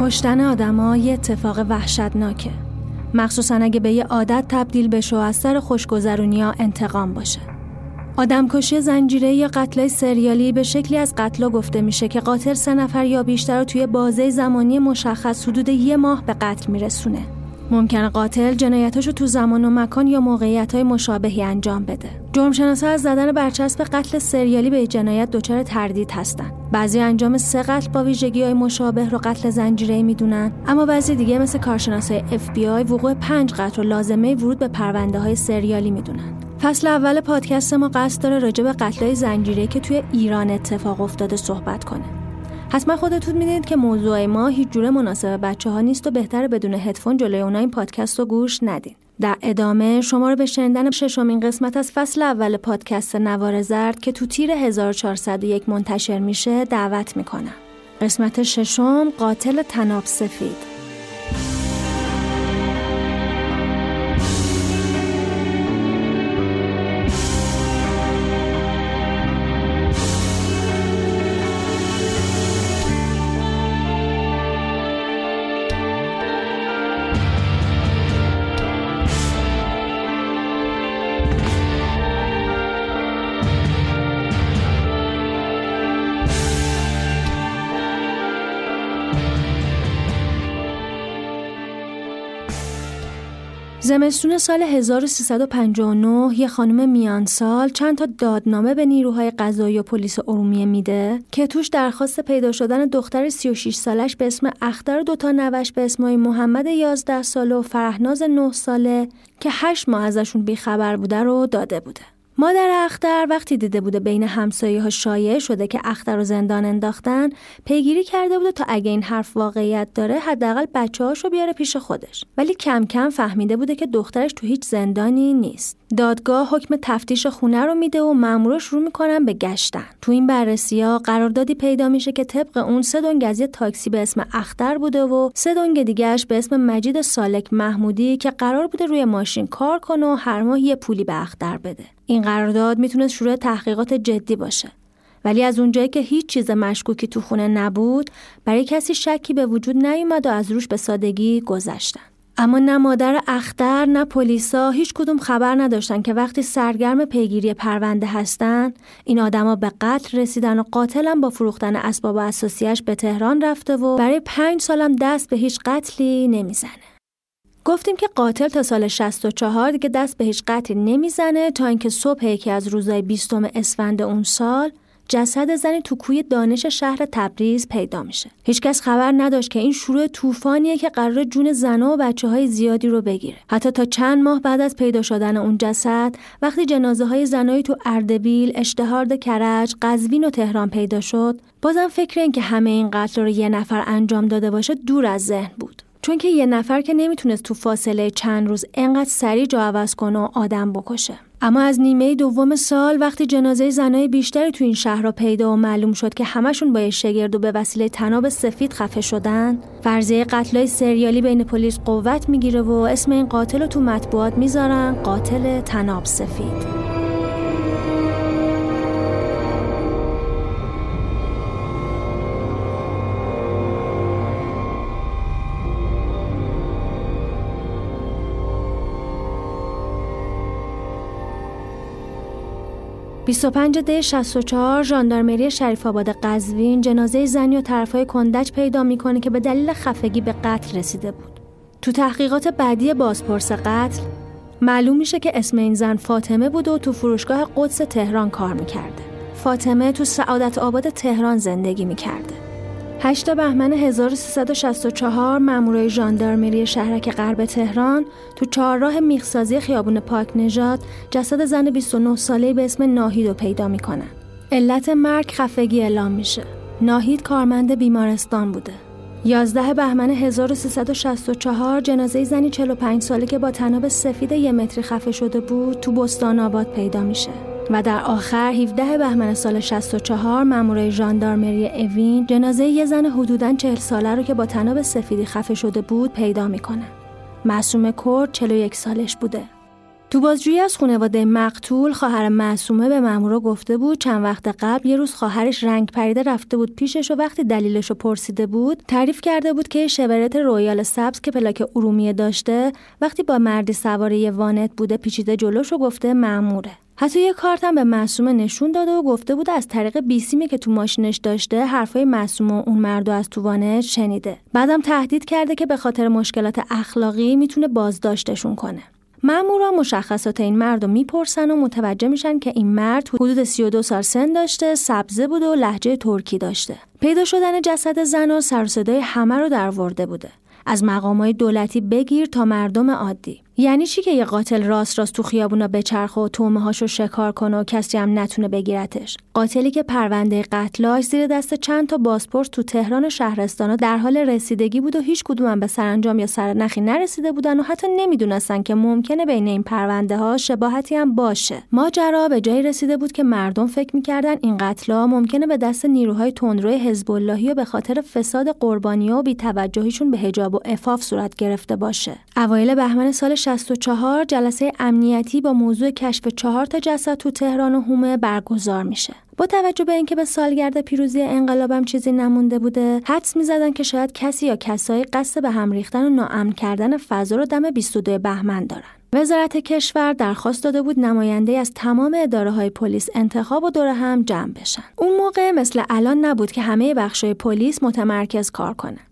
کشتن آدما یه اتفاق وحشتناکه. مخصوصا اگه به یه عادت تبدیل بشه و از سر خوشگذرونی ها انتقام باشه. آدمکشی زنجیره یا قتل سریالی به شکلی از قتلا گفته میشه که قاتل سه نفر یا بیشتر رو توی بازه زمانی مشخص حدود یه ماه به قتل میرسونه. ممکنه قاتل جنایتاشو تو زمان و مکان یا موقعیت های مشابهی انجام بده. جرمشناسا از زدن برچسب قتل سریالی به جنایت دچار تردید هستن. بعضی انجام سه قتل با ویژگی های مشابه رو قتل زنجیره می‌دونن، اما بعضی دیگه مثل کارشناسای FBI وقوع پنج قتل و لازمه ورود به پرونده های سریالی می‌دونن. فصل اول پادکست ما قصد داره راجع به قتلای زنجیره که توی ایران اتفاق افتاده صحبت کنه. حتما خودتون می‌دونید که موضوع ما هیچ جوره مناسب بچه ها نیست و بهتره بدون هدفون جلوی اونا این پادکست رو گوش ندین. در ادامه شما رو به شنیدن ششمین قسمت از فصل اول پادکست نوار زرد که تو تیر 1401 منتشر میشه دعوت می‌کنم. قسمت ششم قاتل تناب سفید زمستون سال 1359 یه خانم میان سال چند تا دادنامه به نیروهای قضایی و پلیس ارومیه میده که توش درخواست پیدا شدن دختر 36 سالش به اسم اختر دوتا نوش به اسمای محمد 11 ساله و فرهناز 9 ساله که 8 ماه ازشون بیخبر بوده رو داده بوده. مادر اختر وقتی دیده بوده بین همسایه ها شایع شده که اختر رو زندان انداختن پیگیری کرده بوده تا اگه این حرف واقعیت داره حداقل بچه رو بیاره پیش خودش. ولی کم کم فهمیده بوده که دخترش تو هیچ زندانی نیست. دادگاه حکم تفتیش خونه رو میده و مامورا شروع می‌کنن به گشتن. تو این بررسی ها قراردادی پیدا میشه که طبق اون سه دنگ از یه تاکسی به اسم اختر بوده و سه دنگ دیگهش به اسم مجید سالک محمودی که قرار بوده روی ماشین کار کنه و هر ماه یه پولی به اختر بده. این قرارداد می‌تونه شروع تحقیقات جدی باشه. ولی از اونجایی که هیچ چیز مشکوکی تو خونه نبود برای کسی شکی به وجود نیومد و از روش به سادگی گذشتن. اما نه مادر اختر نه پلیسا هیچ کدوم خبر نداشتن که وقتی سرگرم پیگیری پرونده هستن این آدما به قتل رسیدن و قاتلم با فروختن اسباب و اساسیش به تهران رفته و برای پنج سالم دست به هیچ قتلی نمی‌زنه. گفتیم که قاتل تا سال 64 دیگه دست به هیچ قتلی نمی‌زنه تا اینکه صبح یکی از روزهای 20 اسفند اون سال جسد زنی تو کوی دانش شهر تبریز پیدا میشه. هیچکس خبر نداشت که این شروع طوفانیه که قرار جون زنها و بچه های زیادی رو بگیره. حتی تا چند ماه بعد از پیدا شدن اون جسد، وقتی جنازه های زنایی تو اردبیل، اشتهارد کرج، قزوین و تهران پیدا شد، بازم فکر این که همه این قتل رو یه نفر انجام داده باشه دور از ذهن بود. چون که یه نفر که نمی‌تونست تو فاصله چند روز انقدر سریع جا عوض کنه و آدم بکشه. اما از نیمه دوم سال وقتی جنازه زنای بیشتری تو این شهر را پیدا و معلوم شد که همشون با شگرد و به وسیله تناب سفید خفه شدن فرضیه قتلای سریالی بین پلیس قوت می‌گیره و اسم این قاتل رو تو مطبوعات می‌ذارن قاتل تناب سفید 25 دی 64 ژاندارمری شریف آباد قزوین جنازه زنی و طرفهای کندج پیدا می‌کنه که به دلیل خفگی به قتل رسیده بود. تو تحقیقات بعدی بازپرس قتل معلوم میشه که اسم این زن فاطمه بود و تو فروشگاه قدس تهران کار می‌کرده. فاطمه تو سعادت آباد تهران زندگی می‌کرده. 8 بهمن 1364 مامورای ژاندارمری شهرک غرب تهران تو چهارراه میخسازی خیابون پاک نژاد جسد زن 29 ساله به اسم ناهید رو پیدا می‌کنن. علت مرگ خفگی اعلام میشه. ناهید کارمند بیمارستان بوده. 11 بهمن 1364 جنازه زنی 45 ساله که با تناب سفید یه متری خفه شده بود تو بستان آباد پیدا میشه. و در آخر 17 بهمن سال 64 مامورای ژاندارمری اوین جنازه یه زن حدوداً 40 ساله رو که با تناب سفیدی خفه شده بود پیدا می‌کنه. معصوم کرد 41 سالش بوده. تو بازجویی از خانواده مقتول خواهر معصومه به مامورا گفته بود چند وقت قبل یه روز خواهرش رنگ پریده رفته بود پیشش و وقتی دلیلش رو پرسیده بود تعریف کرده بود که شورلت رویال سبز که پلاک ارومیه داشته وقتی با مردی سواره وانت بوده پیچیده جلوش و گفته ماموره حتی یه کارتم به معصومه نشون داده و گفته بود از طریق بیسیمی که تو ماشینش داشته حرفای معصوم و اون مردو از تو وانت شنیده بعدم تهدید کرده که به خاطر مشکلات اخلاقی می‌تونه بازداشتشون کنه مامورا مشخصات این مرد رو می‌پرسن و متوجه میشن که این مرد حدود 32 سال سن داشته، سبزه بوده و لحجه ترکی داشته. پیدا شدن جسد زن و سر صدای همه رو در ورده بوده. از مقامای دولتی بگیر تا مردم عادی. یعنی چی که یه قاتل راست راست تو خیابونا بچرخه و تومه هاشو شکار کنه و کسی هم نتونه بگیرتش؟ قاتلی که پرونده قتلاش زیر دست چند تا بازپرس تو تهران و شهرستانا در حال رسیدگی بود و هیچ کدوم به سرانجام یا سرنخی نرسیده بودن و حتی نمی‌دونستن که ممکنه بین این پرونده ها شباهتی هم باشه. ماجرا به جایی رسیده بود که مردم فکر می‌کردن این قتلا ممکنه به دست نیروهای تندروی حزب اللهی و به خاطر فساد قربانی و بی‌توجهیشون به حجاب و عفاف صورت گرفته باشه. اوایل بهمن سال 64 جلسه امنیتی با موضوع کشف چهار تا جسد تو تهران و هومه برگزار میشه. با توجه به اینکه به سالگرد پیروزی انقلابم چیزی نمونده بوده حدس می‌زدن که شاید کسی یا کسایی قصد به هم ریختن و ناامن کردن فضا رو دم 22 بهمن دارن وزارت کشور درخواست داده بود نماینده از تمام اداره های پلیس انتخاب و دور هم جمع بشن. اون موقع مثل الان نبود که همه بخشای پلیس متمرکز کار کنن.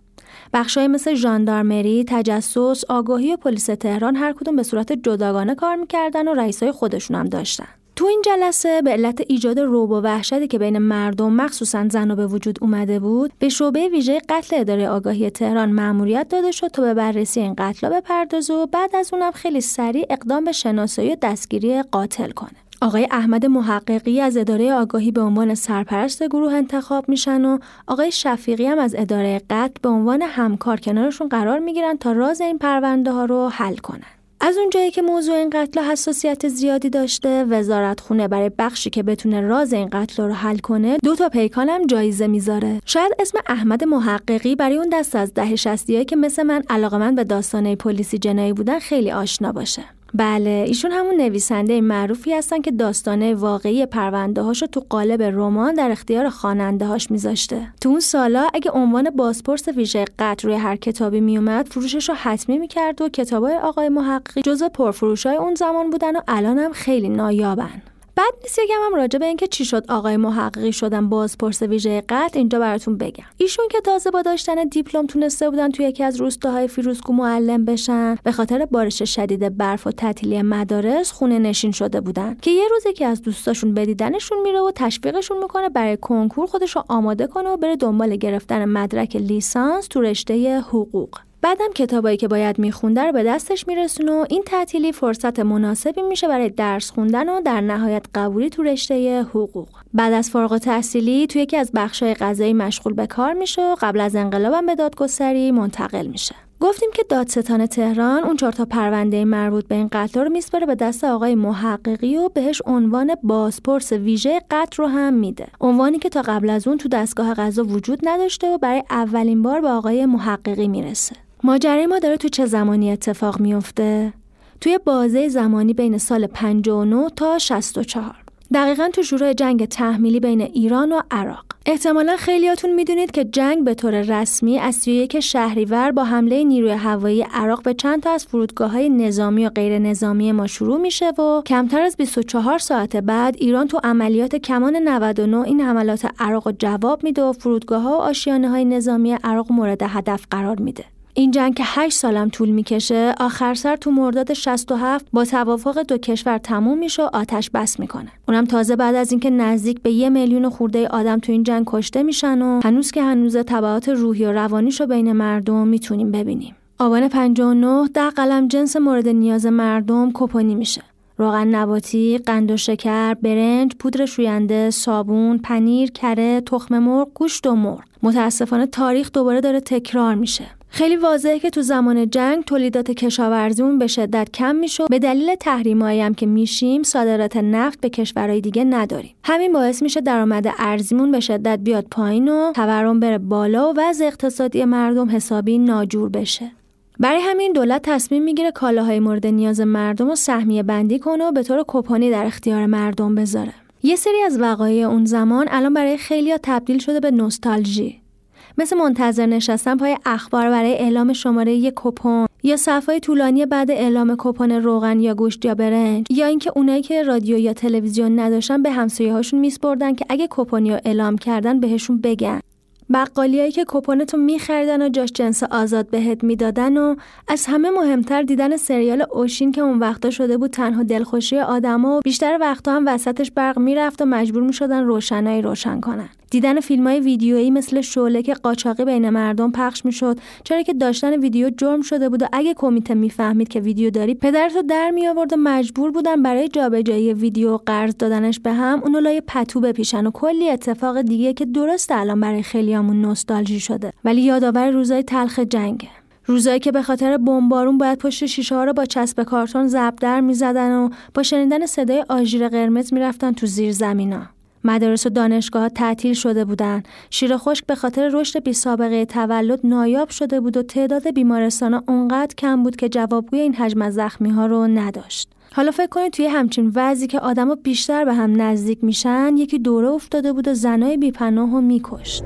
بخشای مثل ژاندارمری، تجسس، آگاهی و پلیس تهران هر کدوم به صورت جداگانه کار می‌کردن و رئیسای خودشون هم داشتن. تو این جلسه به علت ایجاد روب و وحشتی که بین مردم مخصوصا زن به وجود اومده بود به شعبه ویژه قتل اداره آگاهی تهران مأموریت داده شد تا به بررسی این قتل بپردازه و بعد از اونم خیلی سریع اقدام به شناسایی و دستگیری قاتل کنه آقای احمد محققی از اداره آگاهی به عنوان سرپرست گروه انتخاب میشن و آقای شفیقی هم از اداره قتل به عنوان همکار کنارشون قرار می‌گیرن تا راز این پرونده ها رو حل کنن. از اونجایی که موضوع این قتل حساسیت زیادی داشته وزارت خونه برای بخشی که بتونه راز این قتل رو حل کنه دو تا پیکانم جایزه می‌ذاره شاید اسم احمد محققی برای اون دست از ده که مثل من علاقمند به داستانه پلیسی جنایی بودن خیلی آشنا باشه بله ایشون همون نویسنده معروفی هستن که داستانه واقعی پرونده هاشو تو قالب رمان در اختیار خواننده هاش میذاشته. تو اون سالا اگه عنوان بازپرس ویژه قتل روی هر کتابی میومد فروشش رو حتمی می‌کرد و کتابای آقای محققی جزو پرفروشای اون زمان بودن و الان هم خیلی نایابن. بعد نیست یکم هم راجع به اینکه چی شد آقای محققی شدن بازپرس ویژه قتل اینجا براتون بگم. ایشون که تازه با داشتن دیپلم تونسته بودن توی یکی از روستاهای فیروزکو معلم بشن به خاطر بارش شدید برف و تعطیلی مدارس خونه نشین شده بودن که یه روز که از دوستاشون بدیدنشون میره و تشویقشون می‌کنه برای کنکور خودش رو آماده کنه و بره دنبال گرفتن مدرک لیسانس تو رشته حقوق. بعدم کتابایی که باید میخونده رو به دستش میرسونه و این تعطیلی فرصت مناسبی میشه برای درس خوندن و در نهایت قبولی تو رشته حقوق. بعد از فارغ تحصیلی توی یکی از بخشای غذایی مشغول به کار میشه و قبل از انقلابم به دادگستری منتقل میشه. گفتیم که دادستان تهران اون چهار تا پرونده مربوط به این قتل رو میسپره به دست آقای محققی و بهش عنوان بازپرس ویژه قتل رو هم میده. عنوانی که تا قبل از اون تو دستگاه قضا وجود نداشته و برای اولین بار به آقای محققی می‌رسه. ماجرای ما داره تو چه زمانی اتفاق میفته؟ توی بازه زمانی بین سال 59 تا 64 دقیقا تو شروع جنگ تحمیلی بین ایران و عراق. احتمالا خیلیاتون می‌دونید که جنگ به طور رسمی از 31 شهریور با حمله نیروی هوایی عراق به چند تا از فرودگاه های نظامی و غیر نظامی ما شروع میشه و کمتر از 24 ساعت بعد ایران تو عملیات کمان 99 این حملات عراق جواب میده و فرودگاه ها و آشیانه های نظامی عراق مورد هدف قرار میده. این جنگ که 8 سالم طول می‌کشه آخر سر تو مرداد 67 با توافق دو کشور تموم میشه و آتش بس می‌کنه اونم تازه بعد از اینکه نزدیک به یه میلیون خورده آدم تو این جنگ کشته میشن و هنوز که هنوز تبعات روحی و روانیشو بین مردم می‌تونیم ببینیم آبان 59 در قلم جنس مورد نیاز مردم کپانی میشه روغن نباتی، قند و شکر، برنج، پودر شوینده، صابون، پنیر، کره، تخم مرغ، گوشت و مرغ. متاسفانه تاریخ دوباره داره تکرار میشه. خیلی واضحه که تو زمان جنگ تولیدات کشاورزیمون به شدت کم میشه به دلیل تحریمایی هم که میشیم صادرات نفت به کشورهای دیگه نداریم. همین باعث میشه درآمد ارزیمون به شدت بیاد پایین و تورم بره بالا و وضع اقتصادی مردم حسابی ناجور بشه. برای همین دولت تصمیم می‌گیره کالاهای مورد نیاز مردم رو سهمیه بندی کنه و به طور کپانی در اختیار مردم بذاره. یه سری از وقایع اون زمان الان برای خیلیا تبدیل شده به نوستالژی. مثل منتظر نشستن پای اخبار برای اعلام شماره یک کپون یا صفای طولانی بعد اعلام کپون روغن یا گوشت یا برنج یا اینکه اونایی که رادیو یا تلویزیون نداشتن به همسایه هاشون میسپردن که اگه کپونی رو اعلام کردن بهشون بگن. بقالیایی که کپونتو میخریدن و جاش جنس آزاد بهت می‌دادن و از همه مهمتر دیدن سریال اوشین که اون وقتا شده بود تنها دلخوشی آدما و بیشتر وقتا هم وسطش برق می‌رفت و مجبور می‌شدن روشنایی روشن کنن. دیدن فیلم های ویدیویی مثل شعله که قاچاقی بین مردم پخش می‌شد چرا که داشتن ویدیو جرم شده بود و اگه کمیته می‌فهمید که ویدیو داری پدرتو در می آورد و مجبور بودن برای جابجایی ویدیو قرض دادنش به هم اونو لای پتو بپیشن و کلی اتفاق دیگه که درست الان برای خیلیامون نوستالژی شده. ولی یادآور روزای تلخ جنگه روزایی که به خاطر بمبارون باید پشت شیشه ها رو با چسب کارتون ضرب در می‌زدن و با شنیدن صدای آژیر قرمز می‌رفتن تو زیر زمینا. مدارس و دانشگاه تعطیل شده بودند. شیر خشک به خاطر رشد بی سابقه تولد نایاب شده بود و تعداد بیمارستان اونقدر کم بود که جوابگوی این حجم از زخمی ها رو نداشت. حالا فکر کنید توی همچین وضعی که آدما بیشتر به هم نزدیک میشن یکی دوره افتاده بود و زنای بیپناه رو میکشت.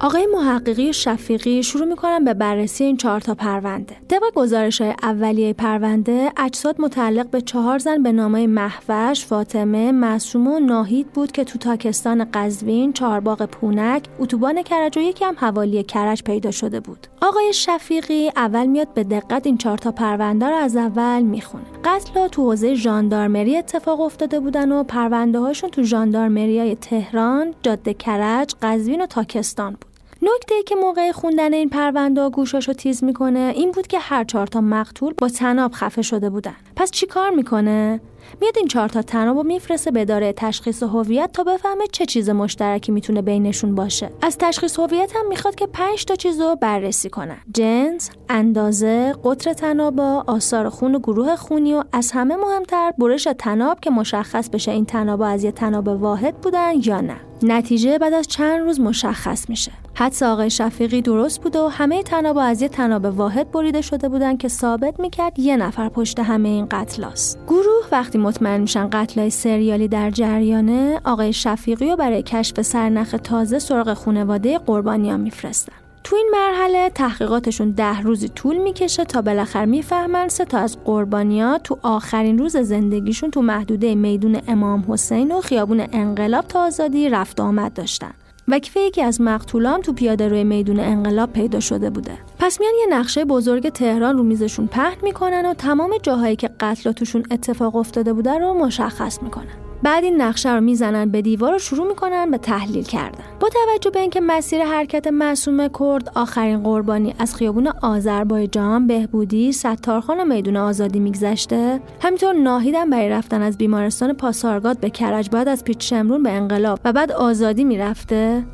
آقای محققی شفیقی شروع می‌کنن به بررسی این چهار تا پرونده. طبق گزارش های اولیه پرونده، اجساد متعلق به چهار زن به نامه محوش، فاطمه، معصوم و ناهید بود که تو تاکستان قزوین، چهارباغ پونک، اتوبان کرج و یکی هم حوالی کرج پیدا شده بود. آقای شفیقی اول میاد به دقت این چهار تا پرونده رو از اول می‌خونه. قتل تو حوزه ژاندارمری اتفاق افتاده بودن و پرونده هاشون تو ژاندارمری های تهران، جاده کرج، قزوین و تاکستان بود. نکته ای که موقع خوندن این پرونده گوشاشو تیز می‌کنه این بود که هر چهار تا مقتول با تناب خفه شده بودن. پس چی کار می‌کنه؟ میاد این چهار تا تناب میفرسته به اداره تشخیص هویت تا بفهمه چه چیز مشترکی می‌تونه بینشون باشه. از تشخیص هویت هم می‌خواد که پنج تا چیز رو بررسی کنن. جنس اندازه قطر تنابا آثار خون و گروه خونی و از همه مهمتر برش تناب که مشخص بشه این تنابا از یه تناب واحد بودن یا نه. نتیجه بعد از چند روز مشخص میشه. حدس آقای شفیقی درست بود و همه تنابا از یه تناب واحد بریده شده بودن که ثابت می‌کرد یه نفر پشت همه این قتل است. گروه وقتی مطمئن میشن قتلای سریالی در جریانه آقای شفیقی رو برای کشف سرنخ تازه سراغ خانواده قربانیان میفرستن. تو این مرحله تحقیقاتشون ده روزی طول می‌کشه تا بالاخره می‌فهمن سه تا از قربانیا تو آخرین روز زندگیشون تو محدوده میدون امام حسین و خیابون انقلاب تا آزادی رفت آمد داشتن. وکیفه یکی از مقتولان تو پیاده روی میدون انقلاب پیدا شده بوده. پس میان یه نقشه بزرگ تهران رو میزشون پهن می‌کنن و تمام جاهایی که قتل توشون اتفاق افتاده بوده رو مشخص می‌کنن. بعد این نقشه رو می‌زنن به دیوار و شروع می‌کنن به تحلیل کردن. با توجه به اینکه مسیر حرکت معصوم کرد آخرین قربانی از خیابون آذربایجان بهبودی ستارخان و میدون آزادی میگذشته همینطور ناهیدن برای رفتن از بیمارستان پاسارگاد به کرج بعد از پیچ شمرون به انقلاب و بعد آزادی می‌رفته.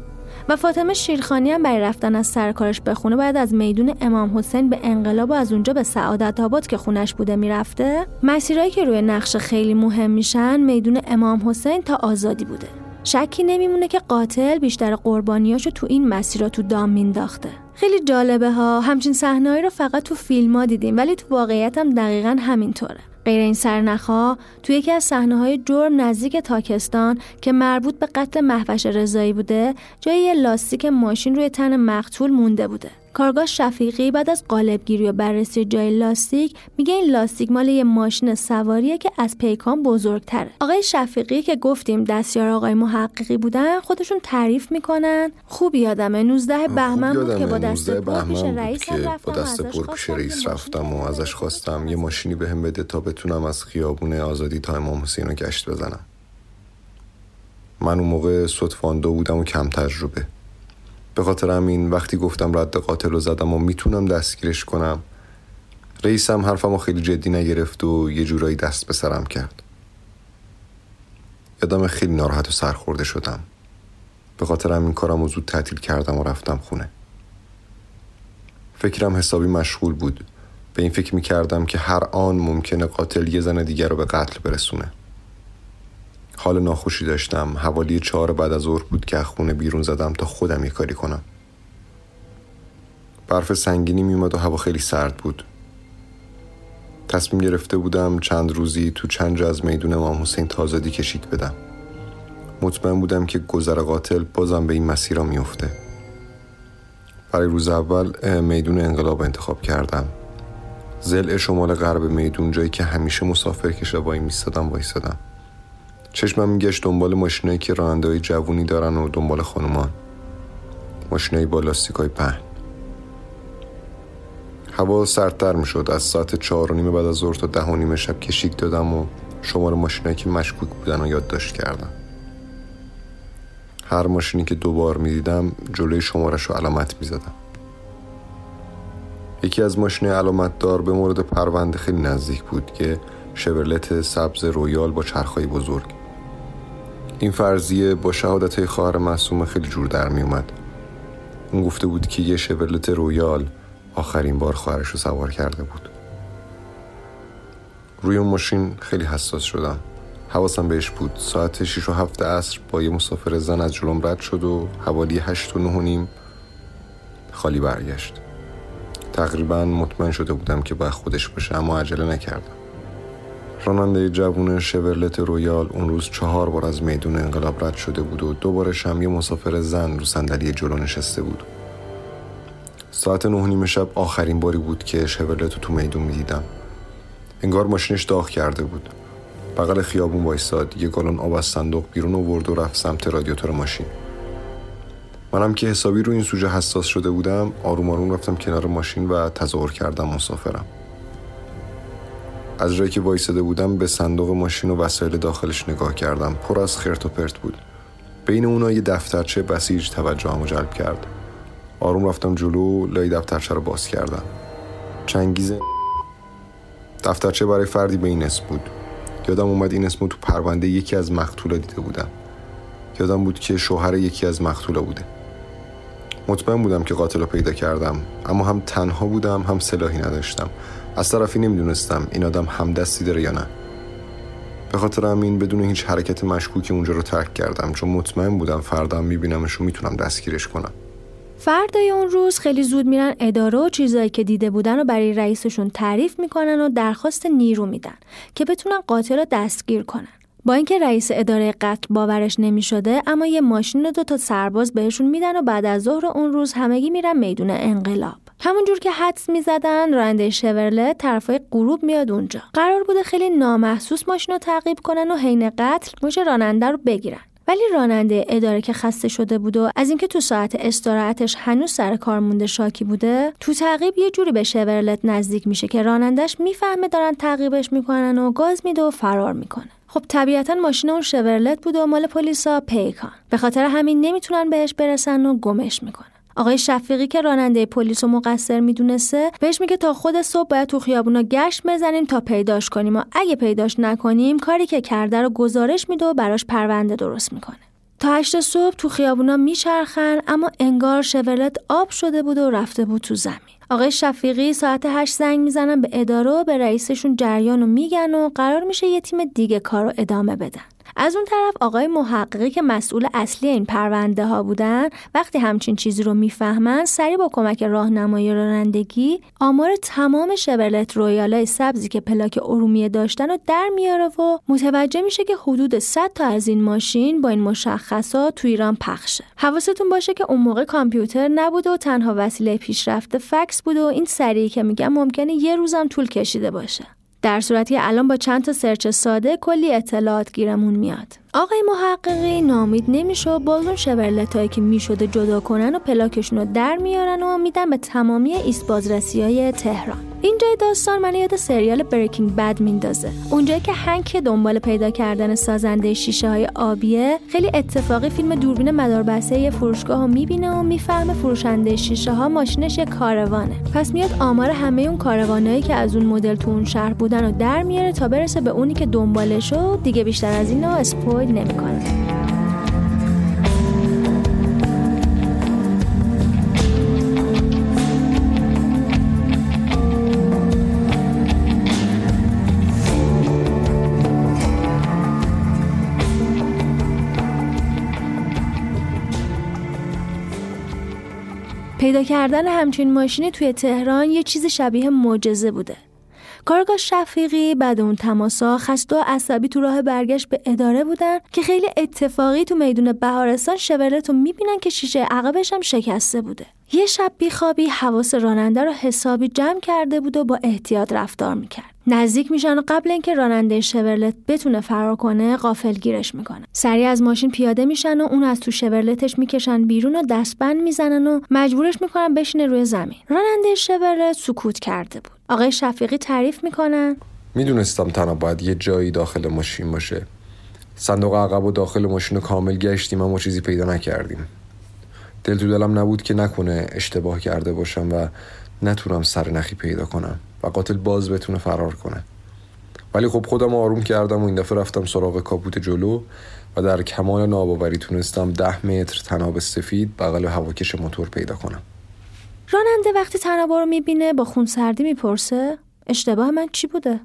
و فاطمه شیرخانی هم برای رفتن از سرکارش به خونه باید از میدون امام حسین به انقلاب و از اونجا به سعادت آباد که خونش بوده می‌رفته. مسیرهایی که روی نقشه خیلی مهم میشن میدون امام حسین تا آزادی بوده. شکی نمیمونه که قاتل بیشتر قربانیاشو تو این مسیرها تو دام مینداخته. خیلی جالبه ها. همچین صحنه‌ای رو فقط تو فیلم ها دیدیم ولی تو واقعیت هم دقیقا همینطوره. غیر این سرنخها تو یکی از صحنه های جرم نزدیک تاکستان که مربوط به قتل محوش رضایی بوده جای یه لاستیک ماشین روی تن مقتول مونده بوده. کارگاه شفیقی بعد از قالبگیری و بررسی جای لاستیک میگه این لاستیک مال یه ماشین سواریه که از پیکان بزرگتره. آقای شفیقی که گفتیم دستیار آقای محققی بودن خودشون تعریف می‌کنن. خوب یادمه 19 بهمن بود که با دست پر پیش رئیس با دست پر پیش رئیس رفتم و ازش خواستم یه ماشینی بهم بده تا بتونم از خیابون آزادی تا امام حسین رو گشت بزنم. من اون موقع صدفانده بودم و کم تجربه. به خاطر همین وقتی گفتم رد قاتل رو زدم و می‌تونم دستگیرش کنم رئیسم حرفمو خیلی جدی نگرفت و یه جورایی دست به سرم کرد. یادم خیلی ناراحت و سرخورده شدم. به خاطر همین کارم و زود تعطیل کردم و رفتم خونه. فکرم حسابی مشغول بود. به این فکر می‌کردم که هر آن ممکنه قاتل یه زن دیگر رو به قتل برسونه. حال ناخوشی داشتم. حوالی چهار بعد از ظهر بود که خونه بیرون زدم تا خودم یه کاری کنم. برف سنگینی میومد و هوا خیلی سرد بود. تصمیم گرفته بودم چند روزی تو چند جا از میدون امام حسین تازدی کشید بدم. مطمئن بودم که گذر قاتل بازم به این مسیرها میفته برای روز اول میدون انقلاب انتخاب کردم. زل شمال غرب میدون جایی که همیشه مسافر که شبایی میستادم وایستادم. چشمم میگشت دنبال ماشینایی که راننده های جوونی دارن و دنبال خانومان. ماشینایی با لاستیکای پهن. هوا سردتر می‌شد. از ساعت چهار و نیمه بعد از ظهر تا ده و نیمه شب کشیک دادم و شمار ماشینایی که مشکوک بودن و یادداشت کردم. هر ماشینی که دوبار می‌دیدم جلوی شمارش رو علامت می‌زدم. یکی از ماشین علامت دار به مورد پرونده خیلی نزدیک بود که شورلت سبز رویال با چرخهای بزرگ. این فرضیه با شهادت خواهر معصوم خیلی جور در می اومد. اون گفته بود که یه شورلت رویال آخرین بار خواهرش رو سوار کرده بود. روی اون ماشین خیلی حساس شدم. حواسم بهش بود. ساعت 6 و هفت عصر با یه مسافر زن از جلوم رد شد و حوالی هشت و نه و نیم خالی برگشت. تقریبا مطمئن شده بودم که باید خودش باشه اما عجله نکردم. راننده جوون شورلت رویال اون روز چهار بار از میدون انقلاب رد شده بود و دوبارش هم یه مسافر زن رو صندلی جلو نشسته بود. ساعت نه نیم شب آخرین باری بود که شورلت رو تو میدون می‌دیدم. انگار ماشینش داغ کرده بود. بغل خیابون وایستاد یه گالون آب از صندوق بیرون آورد و رفت سمت رادیاتور ماشین. منم که حسابی رو این سوژه حساس شده بودم آروم آروم رفتم کنار ماشین و تظاهر کردم مسافرم. از جایی که وایساده بودم به صندوق ماشین و وسایل داخلش نگاه کردم. پر از خرت و پرت بود. بین اونا یه دفترچه بسیج توجهمو جلب کرد. آروم رفتم جلو لای دفترچه رو باز کردم. چنگیز دفترچه برای فردی به این اسم بود. یادم اومد این اسمو تو پرونده یکی از مقتولا دیده بودم. یادم بود که شوهر یکی از مقتولا بوده. مطمئن بودم که قاتل رو پیدا کردم. اما هم تنها بودم هم سلاحی نداشتم. از طرفی نمی‌دونستم این آدم هم دستی داره یا نه. به خاطر همین بدون هیچ حرکت مشکوکی اونجا رو ترک کردم. چون مطمئن بودم فردم میبینمش و می‌تونم دستگیرش کنم. فردای اون روز خیلی زود میرن اداره و چیزایی که دیده بودن و برای رئیسشون تعریف می‌کنن و درخواست نیرو میدن که بتونن قاتل رو دستگیر کنن. با اینکه رئیس اداره قتل باورش نمی شده اما یه ماشین و دو تا سرباز بهشون میدن و بعد از ظهر اون روز همگی میرن میدون انقلاب. همونجور که حدس می‌زدن راننده شورله طرفای غروب میاد اونجا. قرار بوده خیلی نامحسوس ماشین رو تعقیب کنن و حین قتل مش راننده رو بگیرن. ولی راننده اداره که خسته شده بود و از اینکه تو ساعت استراحتش هنوز سر کار مونده شاکی بوده تو تعقیب یه جوری به شورلت نزدیک میشه که رانندش می‌فهمه دارن تعقیبش می‌کنن و گاز میده و فرار می‌کنه. خب طبیعتا ماشین اون شورلت بود و مال پلیسا پیکان. به خاطر همین نمی‌تونن بهش برسن و گمش می‌کنن. آقای شفیقی که راننده پلیس و مقصر می‌دونسته بهش میگه تا خود صبح باید تو خیابونا گشت بزنیم تا پیداش کنیم و اگه پیداش نکنیم کاری که کرده رو گزارش میده و براش پرونده درست می‌کنه. تا هشت صبح تو خیابونا میچرخن اما انگار شورلت آب شده بود و رفته بود تو زمین. آقای شفیقی ساعت هشت زنگ می‌زنن به اداره و به رئیسشون جریان و میگن و قرار میشه یه تیم دیگه کار رو ادامه بدن. از اون طرف آقای محققی که مسئول اصلی این پرونده ها بودن وقتی همچین چیزی رو می‌فهمن سریع با کمک راهنمایی رانندگی آمار تمام شورلت رویالای سبزی که پلاک ارومیه داشتن رو در میاره و متوجه میشه که حدود 100 تا از این ماشین با این مشخصات تو ایران پخشه. حواستون باشه که اون موقع کامپیوتر نبوده و تنها وسیله پیشرفت فکس بوده و این سریعی که میگم ممکنه یه روزم طول کشیده باشه. در صورتی الان با چند تا search ساده کلی اطلاعات گیرمون میاد. آقای محققی نامید نمیشه و باز اون شورلت که می‌شده جدا کنن و پلاکشون رو در میارن و میدن به تمامی ایست بازرسی های تهران اینجای داستان من یاد سریال Breaking Bad میندازه. اونجایی که هنک دنبال پیدا کردن سازنده شیشه های آبیه خیلی اتفاقی فیلم دوربین مداربسته یه فروشگاه رو می‌بینه و می‌فهمه فروشنده شیشه ها ماشینش یه کاروانه. پس میاد آمار همه اون کاروانایی که از اون مدل تو اون شهر بودن و در میاره تا برسه به اونی که دنبالش و دیگه بیشتر از اینو اسپویل. نمی‌کنه پیدا کردن همچین ماشینی توی تهران یه چیز شبیه معجزه بوده. کارگاه شفیقی بعد اون تماسا خسته و عصبی تو راه برگشت به اداره بودن که خیلی اتفاقی تو میدون بهارستان شورلت رو می‌بینن که شیشه عقبش هم شکسته بوده. یه شب بیخوابی حواس راننده رو حسابی جمع کرده بود و با احتیاط رفتار می‌کرد. نزدیک میشن و قبل اینکه راننده شورلت بتونه فرار کنه قافل گیرش می‌کنه. سریع از ماشین پیاده میشن و اون از تو شورلتش می‌کشن بیرون و دستبند می‌زنن و مجبورش می‌کنن بشینه روی زمین. راننده شورلت سکوت کرده بود. آقای شفیقی تعریف می‌کنن می‌دونستم تنها باید یه جایی داخل ماشین باشه. صندوق عقب و داخل ماشین کامل گشتیم اما چیزی پیدا نکردیم. دل تو دلم نبود که نکنه اشتباه کرده باشم و نتونم سر نخی پیدا کنم و قاتل باز بتونه فرار کنه. ولی خب خودم آروم کردم و این دفعه رفتم سراغ کاپوت جلو و در کمال ناباوری تونستم ده متر تناب سفید بغل هواکش موتور پیدا کنم. راننده وقتی تنابا رو می‌بینه با خونسردی می‌پرسه اشتباه من چی بوده؟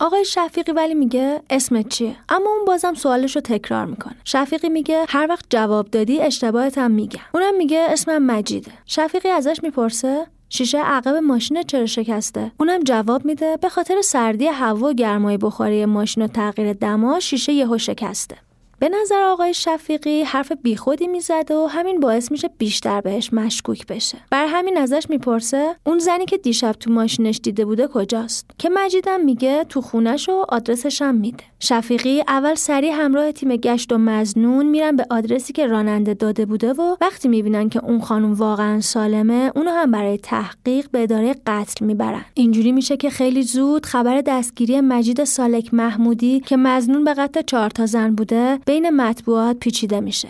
آقای شفیقی ولی میگه اسمت چیه؟ اما اون بازم سوالش رو تکرار می‌کنه. شفیقی میگه هر وقت جواب دادی اشتباهت هم میگم. اونم میگه اسمم مجیده. شفیقی ازش می‌پرسه شیشه عقب ماشین چرا شکسته؟ اونم جواب میده به خاطر سردی هوا و گرمای بخاری ماشین و تغییر دما شیشه یهو شکسته. به نظر آقای شفیقی حرف بیخودی می‌زد و همین باعث میشه بیشتر بهش مشکوک بشه. بر همین ازش می‌پرسه اون زنی که دیشب تو ماشینش دیده بوده کجاست؟ که مجیدم میگه تو خونش و آدرسش هم میده. شفیقی اول سریع همراه تیم گشت و مزنون میرن به آدرسی که راننده داده بوده و وقتی می‌بینن که اون خانم واقعا سالمه اونو هم برای تحقیق به اداره قتل می‌برن. اینجوری میشه که خیلی زود خبر دستگیری مجید سالک محمودی که مزنون به قتل چهار تا زن بوده بین مطبوعات پیچیده میشه.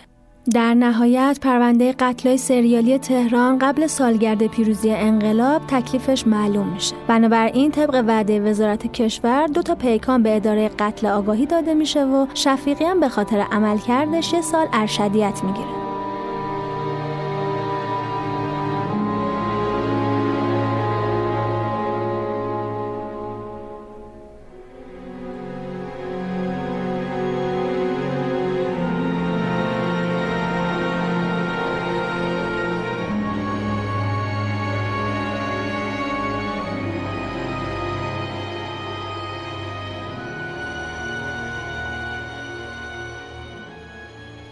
در نهایت پرونده قتلای سریالی تهران قبل سالگرد پیروزی انقلاب تکلیفش معلوم میشه. بنابراین طبق وعده وزارت کشور دو تا پیکان به اداره قتل آگاهی داده میشه و شفیقی هم به خاطر عملکردش یه سال ارشدیت می‌گیره.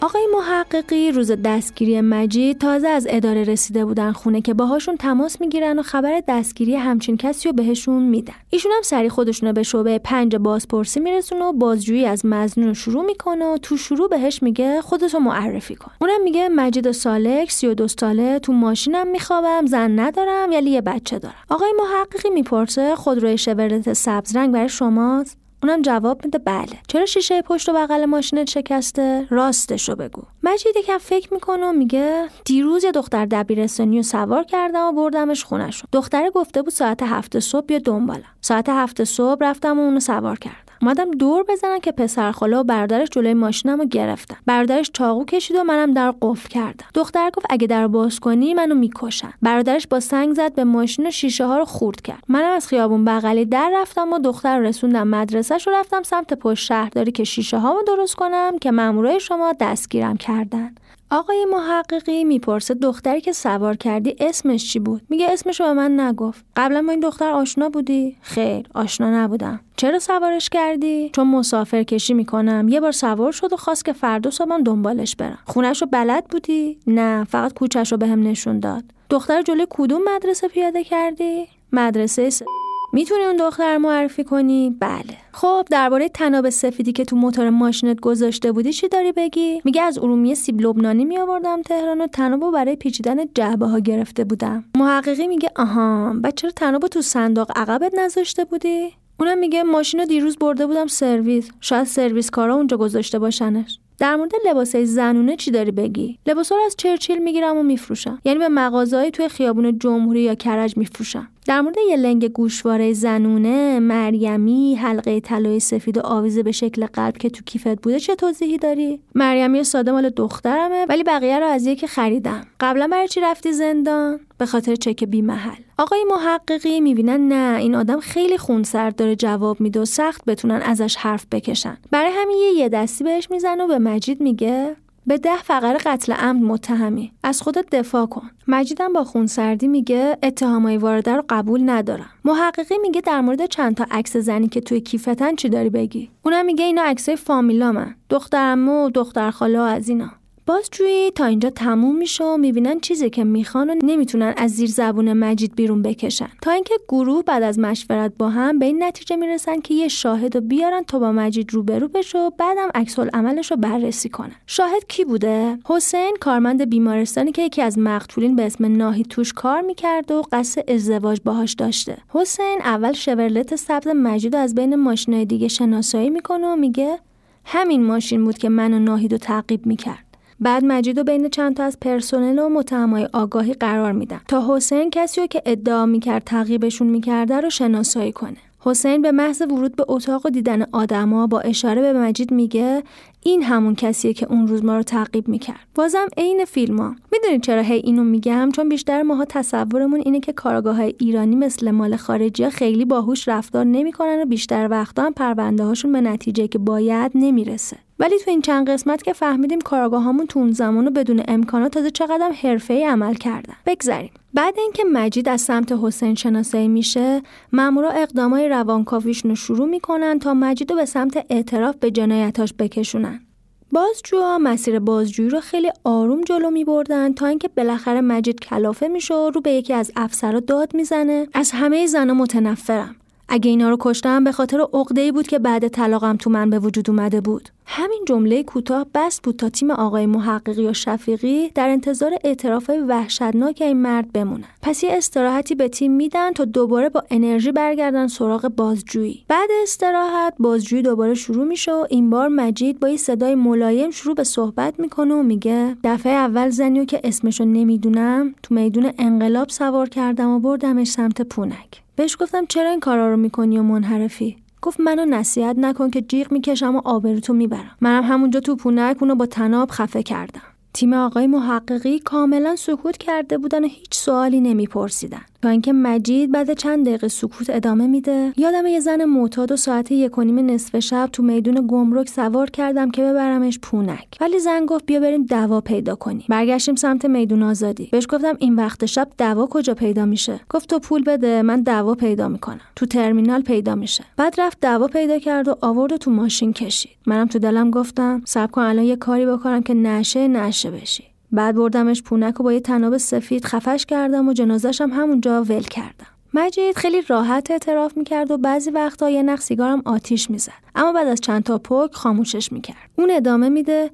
آقای محققی روز دستگیری مجید تازه از اداره رسیده بودن خونه که باهاشون تماس می‌گیرن و خبر دستگیری همچین کسی رو بهشون میدن. ایشون هم سری خودشونو به شعبه پنج بازپرسی میرسونه و بازجویی از مزنون شروع می‌کنه و تو شروع بهش میگه خودتو معرفی کن. اونم میگه مجید سالک 32 ساله تو ماشینم میخوابم زن ندارم یلی یه بچه دارم. آقای محققی می‌پرسه خودروی شورلت سبز رنگ برای شماست؟ اونم جواب میده بله. چرا شیشه پشت و بغل ماشینت شکسته؟ راستشو بگو. مجید یکم فکر می‌کنه و میگه دیروز یه دختر دبیرستانی رو سوار کردم و بردمش خونشون دختره گفته بود ساعت هفت صبح بیا دنبالم. ساعت هفت صبح رفتم و اونو سوار کردم. اومدم دور بزنم که پسر خاله و برادرش جلوی ماشینم رو گرفتن. برادرش چاقو کشید و منم در قفل کردم. دختر گفت اگه در باز کنی منو می‌کشن. برادرش با سنگ زد به ماشین و شیشه ها رو خورد کرد. منم از خیابون بغلی در رفتم و دختر رو رسوندم مدرسهش رو رفتم سمت پشت شهرداری که شیشه ها درست کنم که مامورای شما دستگیرم کردن. آقای محققی می‌پرسه دختری که سوار کردی اسمش چی بود؟ میگه اسمشو به من نگفت. قبلا با این دختر آشنا بودی؟ خیر آشنا نبودم. چرا سوارش کردی؟ چون مسافر کشی می‌کنم. یه بار سوار شد و خواست که فردا صبحم دنبالش برم. خونش رو بلد بودی؟ نه فقط کوچش رو بهم نشون داد. دختر جلوی کدوم مدرسه پیاده کردی؟ مدرسه س... می‌تونی اون دختر معرفی کنی؟ بله. خب درباره تناب سفیدی که تو موتور ماشینت گذاشته بودی چی داری بگی؟ میگه از ارومیه سیب لبنانی می آوردم تهران و تنابو برای پیچیدن جعبه ها گرفته بودم. محققی میگه آها، بعد چرا تنابو تو صندوق عقبت نذاشته بودی؟ اونم میگه ماشین رو دیروز برده بودم سرویس. شاید سرویس کارا اونجا گذاشته باشنش. در مورد لباسای زنونه چی داری بگی لباسا رو از چرچیل می‌گیرم و میفروشم یعنی به مغازه‌ای توی خیابون جمهوری یا کرج میفروشم در مورد یه لنگ گوشواره زنونه مریمی حلقه طلای سفید و آویزه به شکل قلب که تو کیفت بوده چه توضیحی داری؟ مریمی ساده مال دخترمه ولی بقیه رو از یکی خریدم. قبلا برای چی رفتی زندان؟ به خاطر چک بی محل آقای محققی می‌بینن نه این آدم خیلی خونسرد داره جواب میده و سخت بتونن ازش حرف بکشن. برای همین یه, دستی بهش می‌زنه و به مجید میگه؟ به ده فقر قتل عمد متهمی از خودت دفاع کن. مجیدم با خونسردی میگه اتهامای وارده رو قبول ندارم. محققی میگه در مورد چند تا عکس زنی که توی کیفتن چی داری بگی؟ اونم میگه اینا عکسای من دخترمو و دختر خاله از اینا. بازجویی تا اینجا تموم میشه و می‌بینن چیزی که می‌خوان و نمی‌تونن از زیر زبون مجید بیرون بکشن. تا اینکه گروه بعد از مشورت با هم به این نتیجه می‌رسن که یه شاهد رو بیارن تا با مجید روبرو بشه و بعدم عکس عملش رو بررسی کنن. شاهد کی بوده؟ حسین کارمند بیمارستانی که یکی از مقتولین به اسم ناهی توش کار می‌کرده و قصد ازدواج باهاش داشته. حسین اول شورلت سبز مجید از بین ماشینای دیگه شناسایی می‌کنه و میگه همین ماشین بود که منو ناهید و تعقیب می‌کرد. بعد مجید و بین چند تا از پرسنل و متهمای آگاهی قرار میدن تا حسین کسی رو که ادعا می‌کرد تعقیبشون می‌کرده رو شناسایی کنه. حسین به محض ورود به اتاق و دیدن آدما با اشاره به مجید میگه این همون کسیه که اون روز ما رو تعقیب می‌کرد. بازم عین فیلم ها می‌دونید چرا هی اینو میگم؟ چون بیشتر ماها تصورمون اینه که کارگاه های ایرانی مثل مال خارجی خیلی باهوش رفتار نمی‌کنن و بیشتر وقتا هم پرونده هاشون به نتیجه که باید نمی‌رسه. ولی تو این چند قسمت که فهمیدیم کارگاهامون تو اون زمان و بدون امکانات تازه چقدر حرفه‌ای عمل کردن. بگذریم بعد اینکه مجید از سمت حسین شناسایی میشه مامورا اقدامای روانکاویشون رو شروع می‌کنن تا مجید رو به سمت اعتراف به جنایتاش بکشونن. بازجوها مسیر بازجویی رو خیلی آروم جلو می بردن تا اینکه بالاخره مجید کلافه میشه رو به یکی از افسرا داد می‌زنه. از همه زنها متنفرم اگه اینا رو کشتم به خاطر عقده بود که بعد طلاقم تو من به وجود اومده بود. همین جمله کوتاه بس بود تا تیم آقای محققی و شفیقی در انتظار اعتراف وحشتناک این مرد بمونن. پس یه استراحتی به تیم میدن تا دوباره با انرژی برگردن سراغ بازجویی. بعد استراحت بازجویی دوباره شروع میشه و این بار مجید با یه صدای ملایم شروع به صحبت می‌کنه و میگه دفعه اول زنیو که اسمشو نمی‌دونم تو میدون انقلاب سوار کردم و بردمش سمت پونک. بهش گفتم چرا این کارا رو می‌کنی و منحرفی؟ گفت منو نصیحت نکن که جیغ می‌کشم و آبروتو می‌برم. منم همونجا تو پونک اونو با تناب خفه کردم. تیم آقای محققی کاملا سکوت کرده بودن و هیچ سوالی نمیپرسیدن. تا اینکه مجید بعد چند دقیقه سکوت ادامه میده یادم یه زن معتاد و ساعت یک و نیم نصف شب تو میدون گمرک سوار کردم که ببرمش پونک. ولی زن گفت بیا بریم دوا پیدا کنیم. برگشتیم سمت میدون آزادی. بهش گفتم این وقت شب دوا کجا پیدا میشه؟ گفت تو پول بده من دوا پیدا می‌کنم. تو ترمینال پیدا میشه. بعد رفت دوا پیدا کرد و آورد و تو ماشین کشید. منم تو دلم گفتم صبر کن الان یه کاری بکنم که نشه نشه. بشی. بعد بردمش پونک و با یه تناب سفید خفش کردم و جنازش هم همونجا ول کردم. مجید خیلی راحت اعتراف می‌کرد و بعضی وقتا یه نخ سیگارم آتیش می‌زد. اما بعد از چند تا پک خاموشش می‌کرد. اون ادامه میده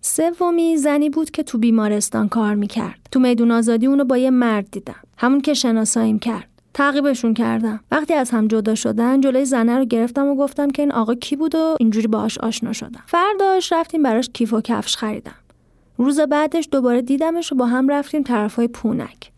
سومی زنی بود که تو بیمارستان کار می‌کرد. تو میدون آزادی اونو با یه مرد دیدم. همون که شناساییم کرد. تعقیبشون کردم. وقتی از هم جدا شدن جلوی زنه رو گرفتم و گفتم که این آقا کی بود و اینجوری باهاش آشنا شدم. فرداش رفتیم براش کیف و کفش خریدم. روز بعدش دوباره دیدمش و با هم رفتیم طرفای پونک.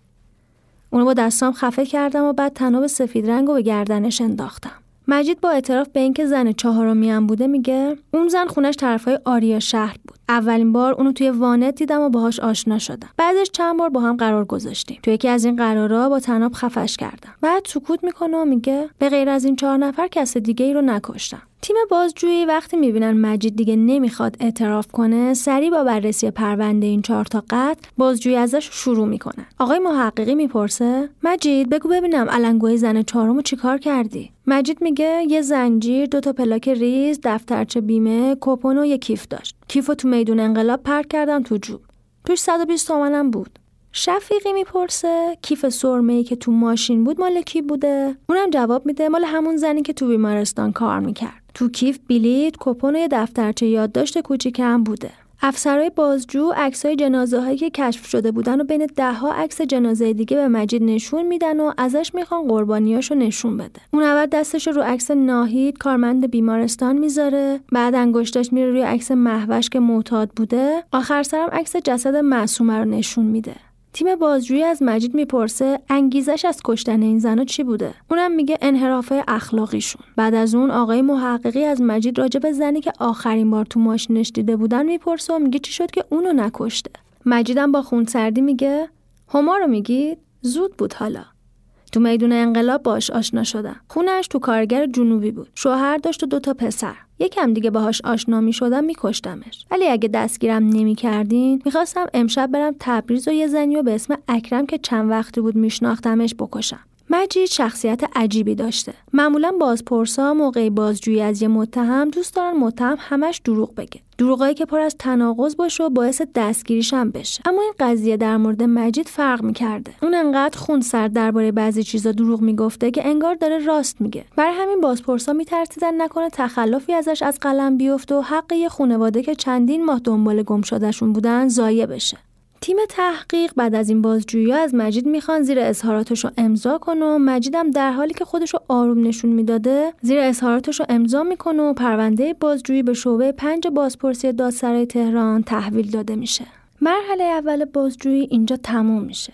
اونو با دستام خفه کردم و بعد تناب سفید رنگ و به گردنش انداختم. مجید با اعتراف به اینکه زن چهارمی هم بوده میگه اون زن خونش طرفای آریا شهر بود. اولین بار اونو توی وانت دیدم و باهاش آشنا شدم. بعدش چند بار با هم قرار گذاشتیم. تو یکی از این قرارا با تناب خفش کردم. بعد سکوت می‌کنه و میگه به غیر از این چهار نفر کس دیگه ای رو نکشتم. تیم بازجویی وقتی می‌بینن مجید دیگه نمی‌خواد اعتراف کنه سریع با بررسی پرونده این چهار تا قتل بازجویی ازش شروع می‌کنن. آقای محققی می‌پرسه مجید بگو ببینم علنگوی زن چهارمو چیکار کردی؟ مجید میگه یه زنجیر دو تا پلاک ریز دفترچه بیمه کپون و یه کیف داشت. کیفو تو میدون انقلاب پرک کردم تو جوب. توش 120 تومنم بود. شفیقی می‌پرسه کیف سرمه که تو ماشین بود مال کی بوده؟ اونم جواب میده مال همون زنی که تو بیمارستان کار می‌کرد. تو کیف بلیت کپون و یه دفترچه یادداشت کوچیکم بوده. افسرهای بازجو عکسای جنازه هایی که کشف شده بودن و بین دهها عکس جنازه دیگه به مجید نشون میدن و ازش می‌خوان قربانیاشو نشون بده. اون اول دستش رو عکس ناهید کارمند بیمارستان می‌ذاره بعد انگشتاش میره روی عکس محوش که معتاد بوده. آخر سرم عکس جسد معصومه رو نشون میده. تیم بازجویی از مجید می‌پرسه انگیزش از کشتن این زنا چی بوده؟ اونم میگه انحراف اخلاقیشون. بعد از اون آقای محققی از مجید راجع به زنی که آخرین بار تو ماشینش دیده بودن می‌پرسه و میگه چی شد که اونو نکشته. مجیدم با خونسردی میگه هما رو میگید؟ زود بود حالا. تو میدون انقلاب باش آشنا شدم. خونش تو کارگر جنوبی بود. شوهر داشت و دو تا پسر. یکم دیگه باهاش آشنا می شدم میکشتمش. ولی اگه دستگیرم نمی‌کردین می‌خواستم امشب برم تبریز و یه زنی و به اسم اکرم که چند وقتی بود میشناختمش بکشم. مجید شخصیت عجیبی داشته. معمولا بازپرسا موقع بازجویی از یه متهم دوست دارن متهم همش دروغ بگه. دروغایی که پر از تناقض باشه و باعث دستگیریش هم بشه. اما این قضیه در مورد مجید فرق می‌کرده. اون انقدر خون سر درباره بعضی چیزا دروغ می‌گفته که انگار داره راست میگه. برای همین بازپرسا میترسیدن نکنه تخلفی ازش از قلم بیفته و حق یه خونواده که چندین ماه دنبال گم شدهشون بودن ضایع بشه. تیم تحقیق بعد از این بازجویی از مجید می‌خوان زیر اظهاراتش رو امضا کنه و مجیدم در حالی که خودش رو آروم نشون می‌داده زیر اظهاراتش رو امضا می‌کنه و پرونده بازجویی به شعبه پنج بازپرسی دادسرای تهران تحویل داده میشه. مرحله اول بازجویی اینجا تموم میشه.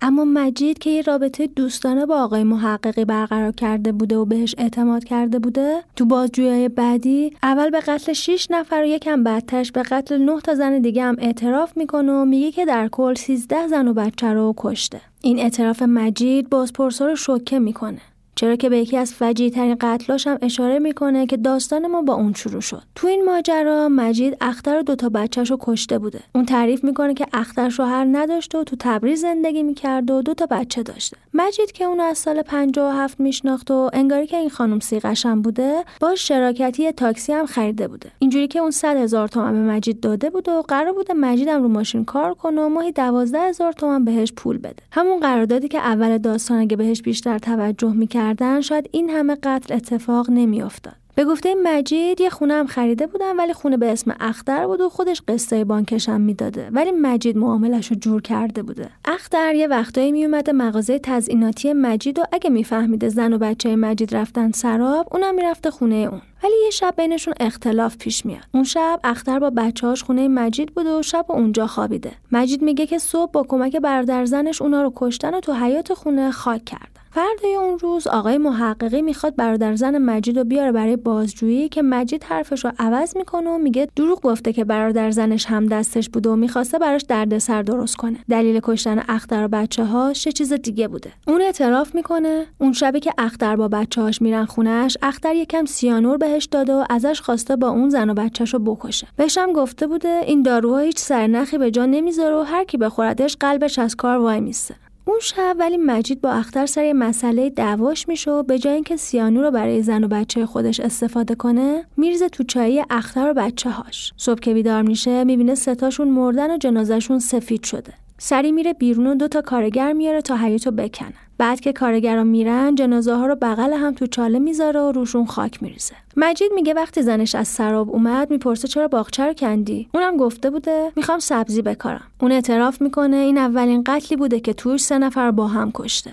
اما مجید که یه رابطه دوستانه با آقای محققی برقرار کرده بوده و بهش اعتماد کرده بوده تو بازجویی بعدی اول به قتل 6 نفر و یکم بعدترش به قتل 9 تا زن دیگه هم اعتراف می‌کنه و میگه که در کل 13 زن و بچه رو کشته. این اعتراف مجید بازپرسا رو شوکه می‌کنه. چرا که به یکی از فجیع ترین قتلاش هم اشاره می‌کنه که داستان ما با اون شروع شد. تو این ماجرا مجید اختر و دوتا بچهش رو کشته بوده. اون تعریف می‌کنه که اختر شوهر نداشته و تو تبریز زندگی می‌کرده و دوتا بچه داشته. مجید که اون از سال 57 میشناخت و انگاری که این خانم سیغش هم بوده با شراکتی تاکسی هم خریده بوده. اینجوری که اون 100 هزار تومن به مجید داده بوده و قرار بوده مجیدم رو ماشین کار کنه و ماهی 12 هزار تومن بهش پول بده. همون قراردادی که اول داستان اگه بهش بیشتر توجه می‌کرد کردن شاید این همه قتل اتفاق نمیافتاد. به گفته مجید یه خونه هم خریده بودن ولی خونه به اسم اختر بود و خودش قصه بانکش هم می‌داده. ولی مجید معاملش رو جور کرده بوده. اختر یه وقتایی میومده مغازه تزئیناتی مجید و اگه میفهمیده زن و بچه مجید رفتن سراب اونم می‌رفته خونه اون. ولی یه شب بینشون اختلاف پیش میاد. اون شب اختر با بچه‌هاش خونه مجید بوده و شب اونجا خوابیده. مجید میگه که صبح با کمک برادر زنش اونا رو کشتن و تو حیات خونه خاک کردن فردای اون روز آقای محققی می‌خواد برادر زن مجید رو بیاره برای بازجویی که مجید حرفش رو عوض می‌کنه و میگه دروغ گفته که برادر زنش هم دستش بوده و می‌خواسته براش دردسر درست کنه. دلیل کشتن اختر و بچه هاش چیز دیگه بوده. اون اعتراف می‌کنه اون شبی که اختر با بچه هاش میرن خونش اختر یکم سیانور بهش داده و ازش خواسته با اون زن و بچهش رو بکشه. بهشم گفته بوده این داروها هیچ سرنخی به جا نمی‌ذاره و هر کی بخوردش قلبش از کار وای میسته اون شب ولی مجید با اختر سر یه مسئله دعواش میشه و به جای اینکه سیانو رو برای زن و بچه خودش استفاده کنه میرزه تو چایی اختر و بچه هاش صبح که بیدار میشه می‌بینه ستاشون مردن و جنازهشون سفید شده. سری میره بیرون و دوتا کارگر میاره تا حیاتو بکنن. بعد که کارگرا میرن جنازه ها رو بغل هم تو چاله می‌ذاره و روشون خاک میریزه. مجید میگه وقتی زنش از سراب اومد می‌پرسه چرا باغچه رو کندی؟ اونم گفته بوده می‌خوام سبزی بکارم. اون اعتراف می‌کنه این اولین قتلی بوده که توش سه نفر با هم کشته.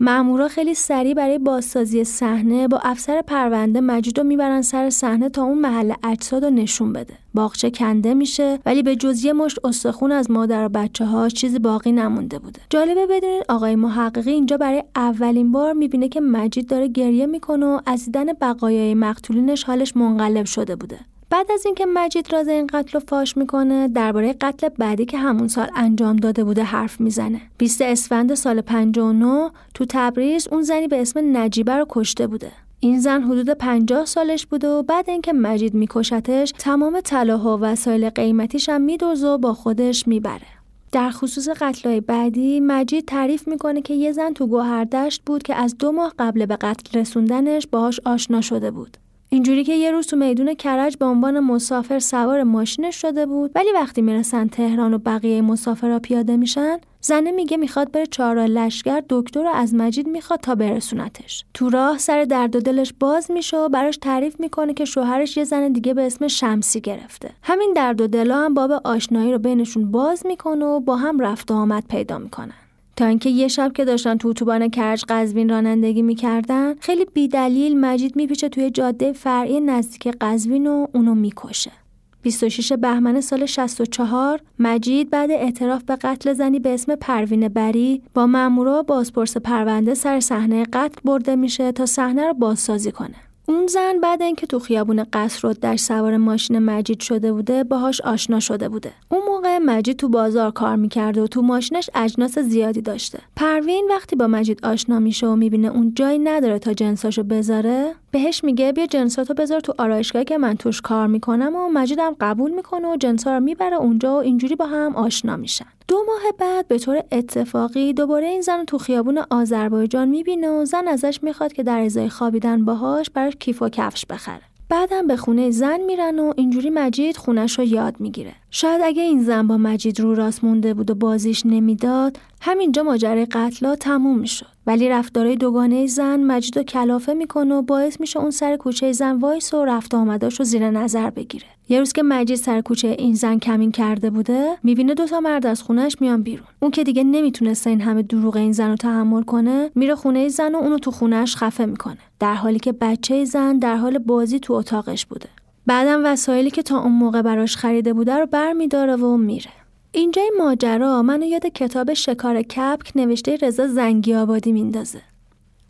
مامورا خیلی سریع برای بازسازی صحنه با افسر پرونده مجید رو می‌برن سر صحنه تا اون محل اجساد رو نشون بده. باغچه کنده میشه ولی به جز یه مشت استخون از مادر و بچه ها چیزی باقی نمونده بوده. جالبه بدونید آقای محققی اینجا برای اولین بار می‌بینه که مجید داره گریه می‌کنه و از دیدن بقایای مقتولینش حالش منقلب شده بوده. بعد از اینکه مجید راز این قتل رو فاش می‌کنه درباره قتل بعدی که همون سال انجام داده بوده حرف می‌زنه. 20 اسفند سال 59 تو تبریز اون زنی به اسم نجیبه رو کشته بوده. این زن حدود 50 سالش بوده و بعد اینکه مجید میکشتش تمام طلاها و وسایل قیمتیش هم میدوزه و با خودش می‌بره. در خصوص قتلهای بعدی مجید تعریف می‌کنه که یه زن تو گوهردشت بود که از دو ماه قبل به قتل رسوندنش باهاش آشنا شده بود. اینجوری که یه روز تو میدون کرج به عنوان مسافر سوار ماشینش شده بود ولی وقتی می‌رسن تهران و بقیه مسافرها پیاده میشن زنه میگه می‌خواد بره چهارراه لشگر دکتر رو از مجید می‌خواد تا برسونتش. تو راه سر درد و دلش باز میشه و براش تعریف می‌کنه که شوهرش یه زن دیگه به اسم شمسی گرفته. همین درد و دلا هم باب آشنایی رو بینشون باز می‌کنه و با هم رفت و آمد پیدا می‌کنن. تا اینکه یه شب که داشتن تو اتوبان کرج قزوین رانندگی می‌کردن خیلی بیدلیل مجید میپیچه توی جاده فرعی نزدیک قزوین و اونو می‌کشه. 26 بهمن سال 64 مجید بعد اعتراف به قتل زنی به اسم پروین بری با مامورا بازپرس پرونده سر صحنه قتل برده میشه تا صحنه رو بازسازی کنه. اون زن بعد اینکه تو خیابون قصر در سوار ماشین مجید شده بوده باهاش آشنا شده بوده. اون موقع مجید تو بازار کار می‌کرده و تو ماشینش اجناس زیادی داشته. پروین وقتی با مجید آشنا میشه و می‌بینه اون جایی نداره تا جنساشو بذاره بهش میگه بیا جنساتو بذار تو آرایشگاهی که من توش کار می‌کنم و مجیدم قبول می‌کنه و جنسا رو می‌بره اونجا و اینجوری با هم آشنا میشن. دو ماه بعد به طور اتفاقی دوباره این زن تو خیابون آذربایجان می‌بینه و زن ازش می‌خواد که در ازای خوابیدن باهاش براش کیف و کفش بخره. بعدم به خونه زن میرن و اینجوری مجید خونش رو یاد می‌گیره. شاید اگه این زن با مجید رو راست مونده بود و بازیش نمی‌داد همینجا ماجرای قتلا تموم می‌شد. ولی رفتارای دوگانه زن مجید رو کلافه می‌کنه و باعث میشه اون سر کوچه زن وایس و رفت آمداش رو زیر نظر بگیره. یه روز که مجید سر کوچه این زن کمین کرده بوده می‌بینه دوتا مرد از خونش میان بیرون. اون که دیگه نمی‌تونسته این همه دروغ این زن رو تحمل کنه میره خونه زن و اونو تو خونش خفه می‌کنه. در حالی که بچه زن در حال بازی تو اتاقش بوده. بعدم وسایلی که تا اون موقع براش خریده بوده رو برمیداره و میره. اینجای ماجرا منو یاد کتاب شکار کپک نوشته رضا زنگی آبادی میندازه.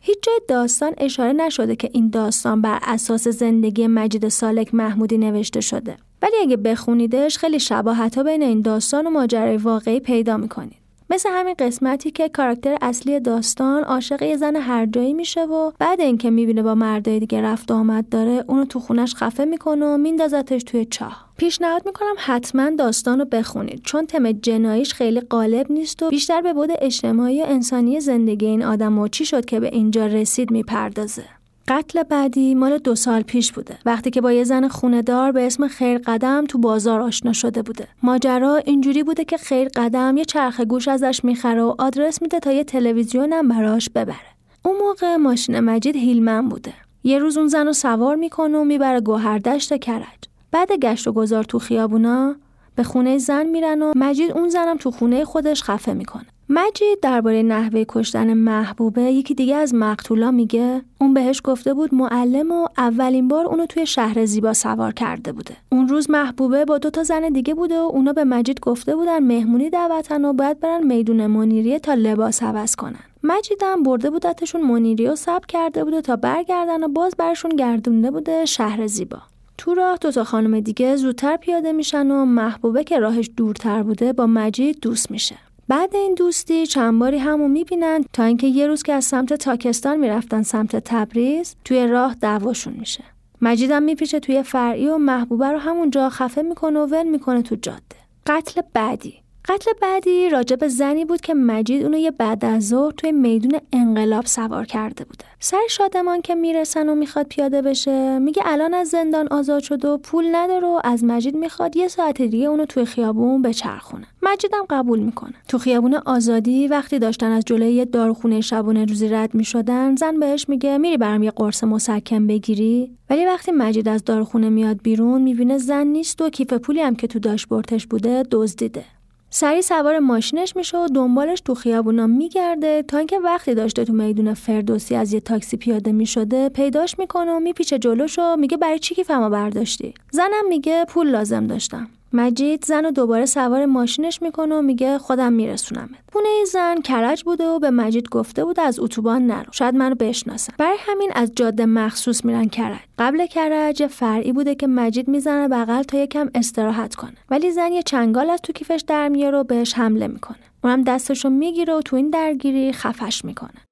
هیچ جای داستان اشاره نشده که این داستان بر اساس زندگی مجید سالک محمودی نوشته شده. ولی اگه بخونیدش خیلی شباهت ها بین این داستان و ماجرای واقعی پیدا می‌کنید. مثل همین قسمتی که کاراکتر اصلی داستان عاشق یه زن هر جایی میشه و بعد اینکه می‌بینه با مردای دیگه رفت آمد داره اونو تو خونش خفه می‌کنه و میندازتش توی چاه. پیشنهاد می‌کنم حتما داستان رو بخونید چون تم جناییش خیلی غالب نیست و بیشتر به بود اجتماعی و انسانی زندگی این آدم و چی شد که به اینجا رسید می‌پردازه. قتل بعدی مال دو سال پیش بوده. وقتی که با یه زن خونهدار به اسم خیر قدم تو بازار آشنا شده بوده. ماجرا اینجوری بوده که خیر قدم یه چرخ گوش ازش می‌خره و آدرس میده تا یه تلویزیونم براش ببره. اون موقع ماشین مجید هیلمن بوده. یه روز اون زن رو سوار می‌کنه و می‌بره گوهردشت کرج. بعد گشت و گذار تو خیابونا به خونه زن میرن و مجید اون زنم تو خونه خودش خفه می‌کنه. مجید درباره نحوه کشتن محبوبه یکی دیگه از مقتولا میگه اون بهش گفته بود معلم و اولین بار اونو توی شهر زیبا سوار کرده بوده. اون روز محبوبه با دو تا زن دیگه بوده و اونا به مجید گفته بودن مهمونی دعوتن و باید برن میدون منیریه تا لباس عوض کنن. مجیدم برده بودتشون منیریه و سب کرده بوده تا برگردن و باز برشون گردونده بوده شهر زیبا. تو راه دو تا خانم دیگه زودتر پیاده میشن و محبوبه که راهش دورتر بوده با مجید دوست میشه. بعد این دوستی چند باری همو می‌بینن تا اینکه یه روز که از سمت تاکستان می‌رفتن سمت تبریز توی راه دعواشون میشه. مجیدم میپیچه توی فرعی و محبوبه رو همونجا خفه می‌کنه و ول می‌کنه تو جاده. قتل بعدی. قتل بعدی راجع به زنی بود که مجید اونو یه بعد از ظهر توی میدون انقلاب سوار کرده بوده. سر شادمان که می‌رسن و می‌خواد پیاده بشه میگه الان از زندان آزاد شده و پول نداره و از مجید می‌خواد یه ساعت دیگه اونو توی خیابون بچرخونه. مجیدم قبول می‌کنه. تو خیابون آزادی وقتی داشتن از جلوی یه داروخونه شبانه روزی رد می‌شدن زن بهش میگه میری برام یه قرص مسکن بگیری ولی وقتی مجید از داروخونه میاد بیرون می‌بینه زن نیست و کیف پولی هم که تو داشبورتش بوده دزدیده. سری سوار ماشینش میشه و دنبالش تو خیابونا میگرده تا اینکه وقتی داشته تو میدون فردوسی از یه تاکسی پیاده می‌شده پیداش می‌کنه و میپیچه جلوش و میگه برای چی کیفمو برداشتی؟ زنم میگه پول لازم داشتم. مجید زن رو دوباره سوار ماشینش می‌کنه و میگه خودم میرسونمت. خونه زن کرج بوده و به مجید گفته بود از اتوبان نرو. شاید منو بشناسن. برای همین از جاده مخصوص میرن کرج. قبل کرج فرعی بوده که مجید می‌زنه بغل تا یکم استراحت کنه. ولی زن یه چنگال از تو کیفش در میاره و بهش حمله می‌کنه. اونم دستشو می‌گیره و تو این درگیری خفش می‌کنه.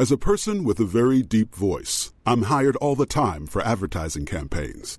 As a person with a very deep voice, I'm hired all the time for advertising campaigns.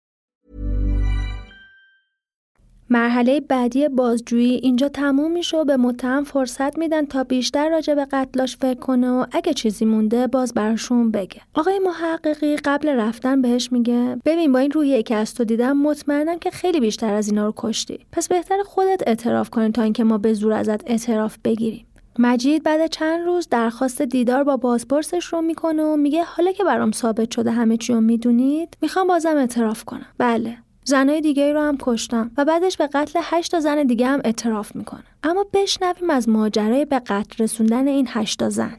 مرحله بعدی بازجویی اینجا تموم میشه و به متهم فرصت میدن تا بیشتر راجع به قتلاش فکر کنه و اگه چیزی مونده باز براشون بگه. آقای محققی قبل رفتن بهش میگه ببین با این روحیه که از تو دیدم مطمئنم که خیلی بیشتر از اینا رو کشتی. پس بهتر خودت اعتراف کنی تا اینکه ما به زور ازت اعتراف بگیریم. مجید بعد چند روز درخواست دیدار با بازپرسش رو می‌کنه و میگه حالا که برام ثابت شده همه چی رو می‌دونید می‌خوام بازم اعتراف کنم بله زنای دیگه رو هم کشتم و بعدش به قتل هشت زن دیگه هم اعتراف می‌کنه اما بشنویم از ماجرای به قتل رسوندن این هشتا زن.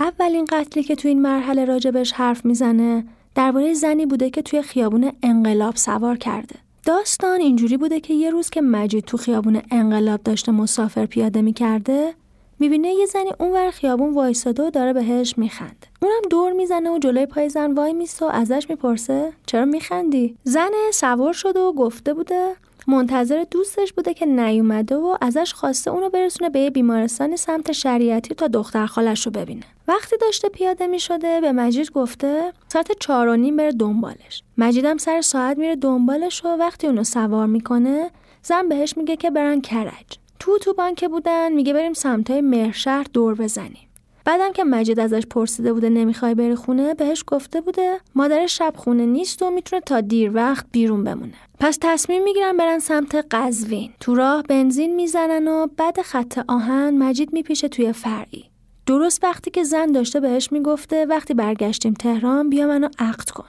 اولین قتلی که تو این مرحله راجبش حرف می‌زنه درباره زنی بوده که توی خیابون انقلاب سوار کرده. داستان اینجوری بوده که یه روز که مجید تو خیابون انقلاب داشته مسافر پیاده می‌کرده می‌بینه یه زنی اونور خیابون وایساده و داره بهش میخنده اونم دور می‌زنه و جلوی پای زن وای میسته و ازش می‌پرسه چرا میخندی؟ زن سوار شده و گفته بوده منتظر دوستش بوده که نیومده و ازش خواسته اونو برسونه به یه بیمارستانی سمت شریعتی تا دختر خالش رو ببینه. وقتی داشته پیاده می شده به مجید گفته ساعت چهار و نیم بره دنبالش. مجیدم سر ساعت میره دنبالش و وقتی اونو سوار می‌کنه زن بهش میگه که برن کرج. تو تو بانک بودن میگه بریم سمتای مهرشهر دور بزنیم. بعدم که مجید ازش پرسیده بوده نمی‌خوای بری خونه بهش گفته بوده مادر شب خونه نیست و می‌تونه تا دیر وقت بیرون بمونه. پس تصمیم می‌گیرن برن سمت قزوین. تو راه بنزین می‌زنن و بعد خط آهن مجید میپیشه توی فرعی. درست وقتی که زن داشته بهش می‌گفته وقتی برگشتیم تهران بیا منو عقد کن.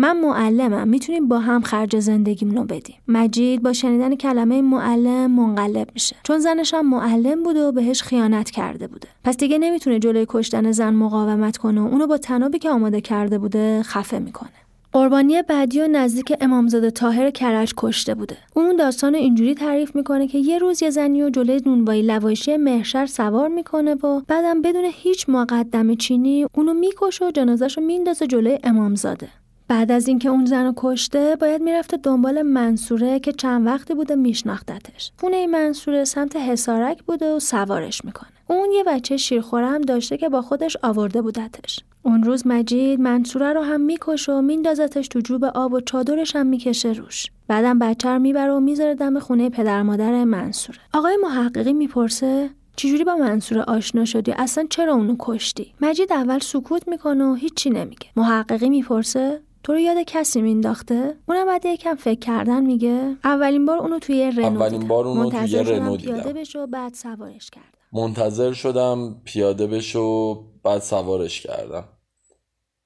من معلمم. می‌تونیم با هم خرج زندگیمون رو بدیم. مجید با شنیدن کلمه معلم منقلب میشه. چون زنش هم معلم بوده و بهش خیانت کرده بوده. پس دیگه نمی‌تونه جلوی کشتن زن مقاومت کنه و اونو با تنابی که آماده کرده بوده خفه می‌کنه. قربانی بعدی و نزدیک امامزاده تاهر کرج کشته بوده. اون داستان اینجوری تعریف می‌کنه که یه روز یه زنی و جلوی نونوایی لواشی مهشر سوار می‌کنه و بعدم بدون هیچ مقدم چینی اونو می‌کشه و جنازش رو میندازه جلوی امامزاده. بعد از اینکه اون زن رو کشته باید می‌رفته دنبال منصوره که چند وقتی بوده میشناختتش. خونه منصوره سمت حسارک بوده و سوارش می‌کنه. اون یه بچه شیرخوره هم داشته که با خودش آورده بودتش. اون روز مجید منصوره رو هم می‌کشه و میندازتش تو جوب آب و چادرش هم می‌کشه روش. بعدم بچه رو می‌بره و می‌ذاره دم خونه پدر مادر منصوره. آقای محققی می‌پرسه چجوری با منصور آشنا شدی؟ اصلا چرا اونو کشتی؟ مجید اول سکوت می‌کنه و هیچی نمیگه. محققی می‌پرسه تو رو یاد کسی مینداخته؟ اونم بعد یکم فکر کردن میگه. اولین بار اونو توی رنو اولین بار اونو توی رنو دیدم. پیاده بشو بعد سوارش کردم. منتظر شدم پیاده بشو بعد سوارش کردم.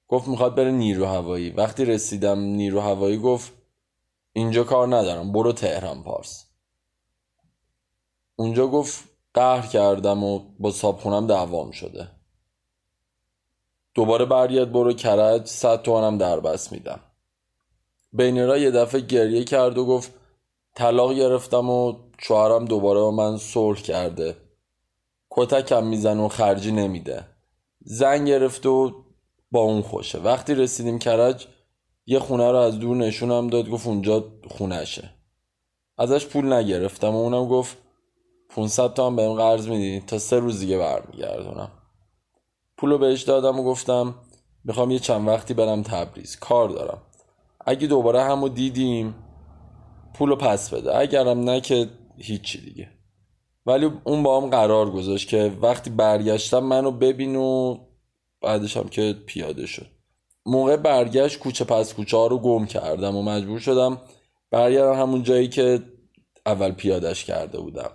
گفت می‌خواد بره نیرو هوایی. وقتی رسیدم نیرو هوایی گفت اینجا کار ندارم برو تهران پارس. اونجا گفت قهر کردم و با صابخونم دعوام شده. دوباره برگرد برو کرج صد تومنم در بس میدم. بین را یه دفعه گریه کرد و گفت طلاق گرفتم و شوهرم دوباره با من صلح کرده. کتکم میزن و خرجی نمیده. زن گرفت و با اون خوشه. وقتی رسیدیم کرج یه خونه رو از دور نشونم داد گفت اونجا خونهشه ازش پول نگرفتم و اونم گفت 500 تا هم بهم قرض میدی تا سه روز دیگه برمیگردونم. پولو بهش دادم و گفتم می‌خوام یه چند وقتی برم تبریز. کار دارم. اگه دوباره همو دیدیم پولو پس بده. اگرم نه که هیچی دیگه. ولی اون با هم قرار گذاشت که وقتی برگشتم منو ببین و بعدش هم که پیاده شد. موقع برگشت کوچه پس کوچه ها رو گم کردم و مجبور شدم برگردم همون جایی که اول پیادش کرده بودم.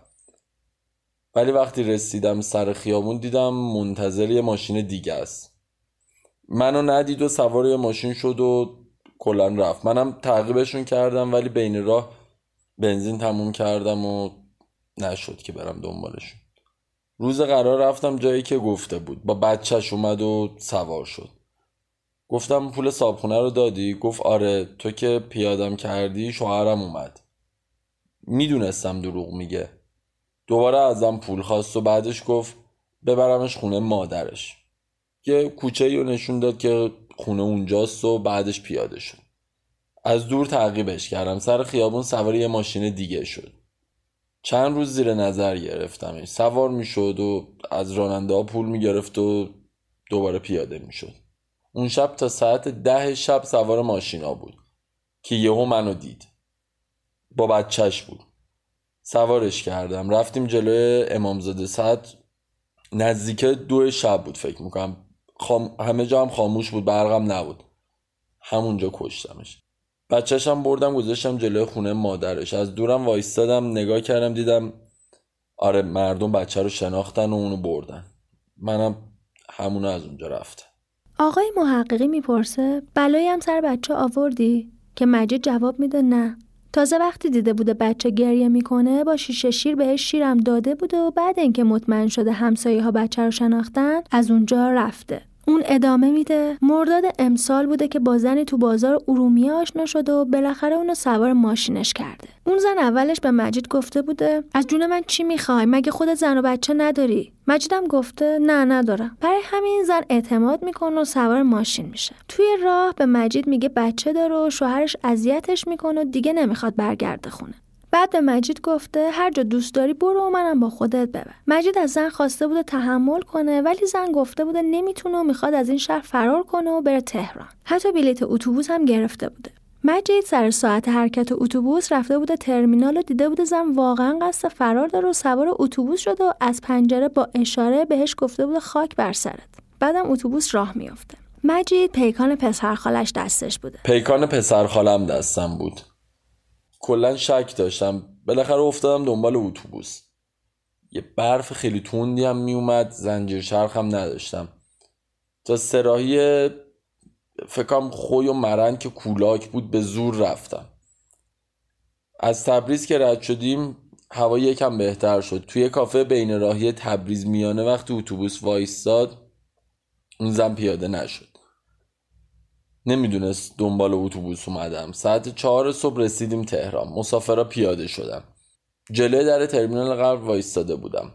ولی وقتی رسیدم سر خیابون دیدم منتظر یه ماشین دیگه است. منو ندید و سوار یه ماشین شد و کلا رفت. منم تعقیبشون کردم ولی بین راه بنزین تموم کردم و نشد که برم دنبالشون. روز قرار رفتم جایی که گفته بود. با بچهش اومد و سوار شد. گفتم پول صابخونه رو دادی؟ گفت آره. تو که پیادم کردی شوهرم اومد. می‌دونستم دروغ میگه. دوباره ازم پول خواست و بعدش گفت ببرمش خونه مادرش. یه کوچه رو نشون داد که خونه اونجاست و بعدش پیاده شد. از دور تعقیبش کردم. سر خیابون سوار یه ماشین دیگه شد. چند روز زیر نظر گرفتمش. سوار می‌شد و از راننده ها پول می‌گرفت و دوباره پیاده می‌شد. اون شب تا ساعت ده شب سوار ماشینا بود که یهو منو دید. با بچهش بود. سوارش کردم. رفتیم جلوی امامزاده ساعت نزدیک دو شب بود فکر می‌کنم. خام... همه جا هم خاموش بود برقم نبود. همونجا کشتمش. بچهشم بردم گذاشتم جلوی خونه مادرش. از دورم وایستادم نگاه کردم دیدم آره مردم بچه رو شناختن و اونو بردن. منم همونو از اونجا رفتم. آقای محققی می‌پرسه بلایی هم سر بچه آوردی؟ که مجید جواب میده نه. تازه وقتی دیده بوده بچه گریه می‌کنه با شیشه شیر بهش شیرم داده بوده و بعد اینکه مطمئن شده همسایه ها بچه رو شناختن از اونجا رفته. اون ادامه میده. مرداد امسال بوده که با زنی تو بازار ارومیه آشنا شده و بالاخره اونو سوار ماشینش کرده. اون زن اولش به مجید گفته بوده از جون من چی می‌خوای؟ مگه خودت زن و بچه نداری؟ مجیدم گفته نه ندارم. برای همین زن اعتماد می‌کنه و سوار ماشین میشه. توی راه به مجید میگه بچه داره و شوهرش اذیتش می‌کنه و دیگه نمی‌خواد برگرده خونه. بعد به مجید گفته هر جا دوست داری برو و منم با خودت ببر. مجید از زن خواسته بوده تحمل کنه ولی زن گفته بوده نمی‌تونه و می‌خواد از این شهر فرار کنه و بره تهران. حتی بلیت اتوبوس هم گرفته بوده. مجید سر ساعت حرکت اتوبوس رفته بوده ترمینال و دیده بوده زن واقعا قصد فرار داره و سوار اتوبوس شده و از پنجره با اشاره بهش گفته بوده خاک بر سرت. بعدم اتوبوس راه میافته. مجید پیکان پسرخالش دستش بوده. پیکان پسرخالم دستم بود. کلا شک داشتم. بالاخره افتادم دنبال اتوبوس. یه برف خیلی توندی هم میومد زنجیر شرخ هم نداشتم. تا سراحی فکرم خوی و مرند که کولاک بود به زور رفتم. از تبریز که رد شدیم هوا یکم بهتر شد. توی کافه بین راهی تبریز میانه وقتی اتوبوس وایستاد اون زن پیاده نشد. نمی‌دونست دنبال اتوبوس اومدم. ساعت چهار صبح رسیدیم تهران. مسافرا پیاده شدم. جلوی در ترمینال قبل وایستاده بودم.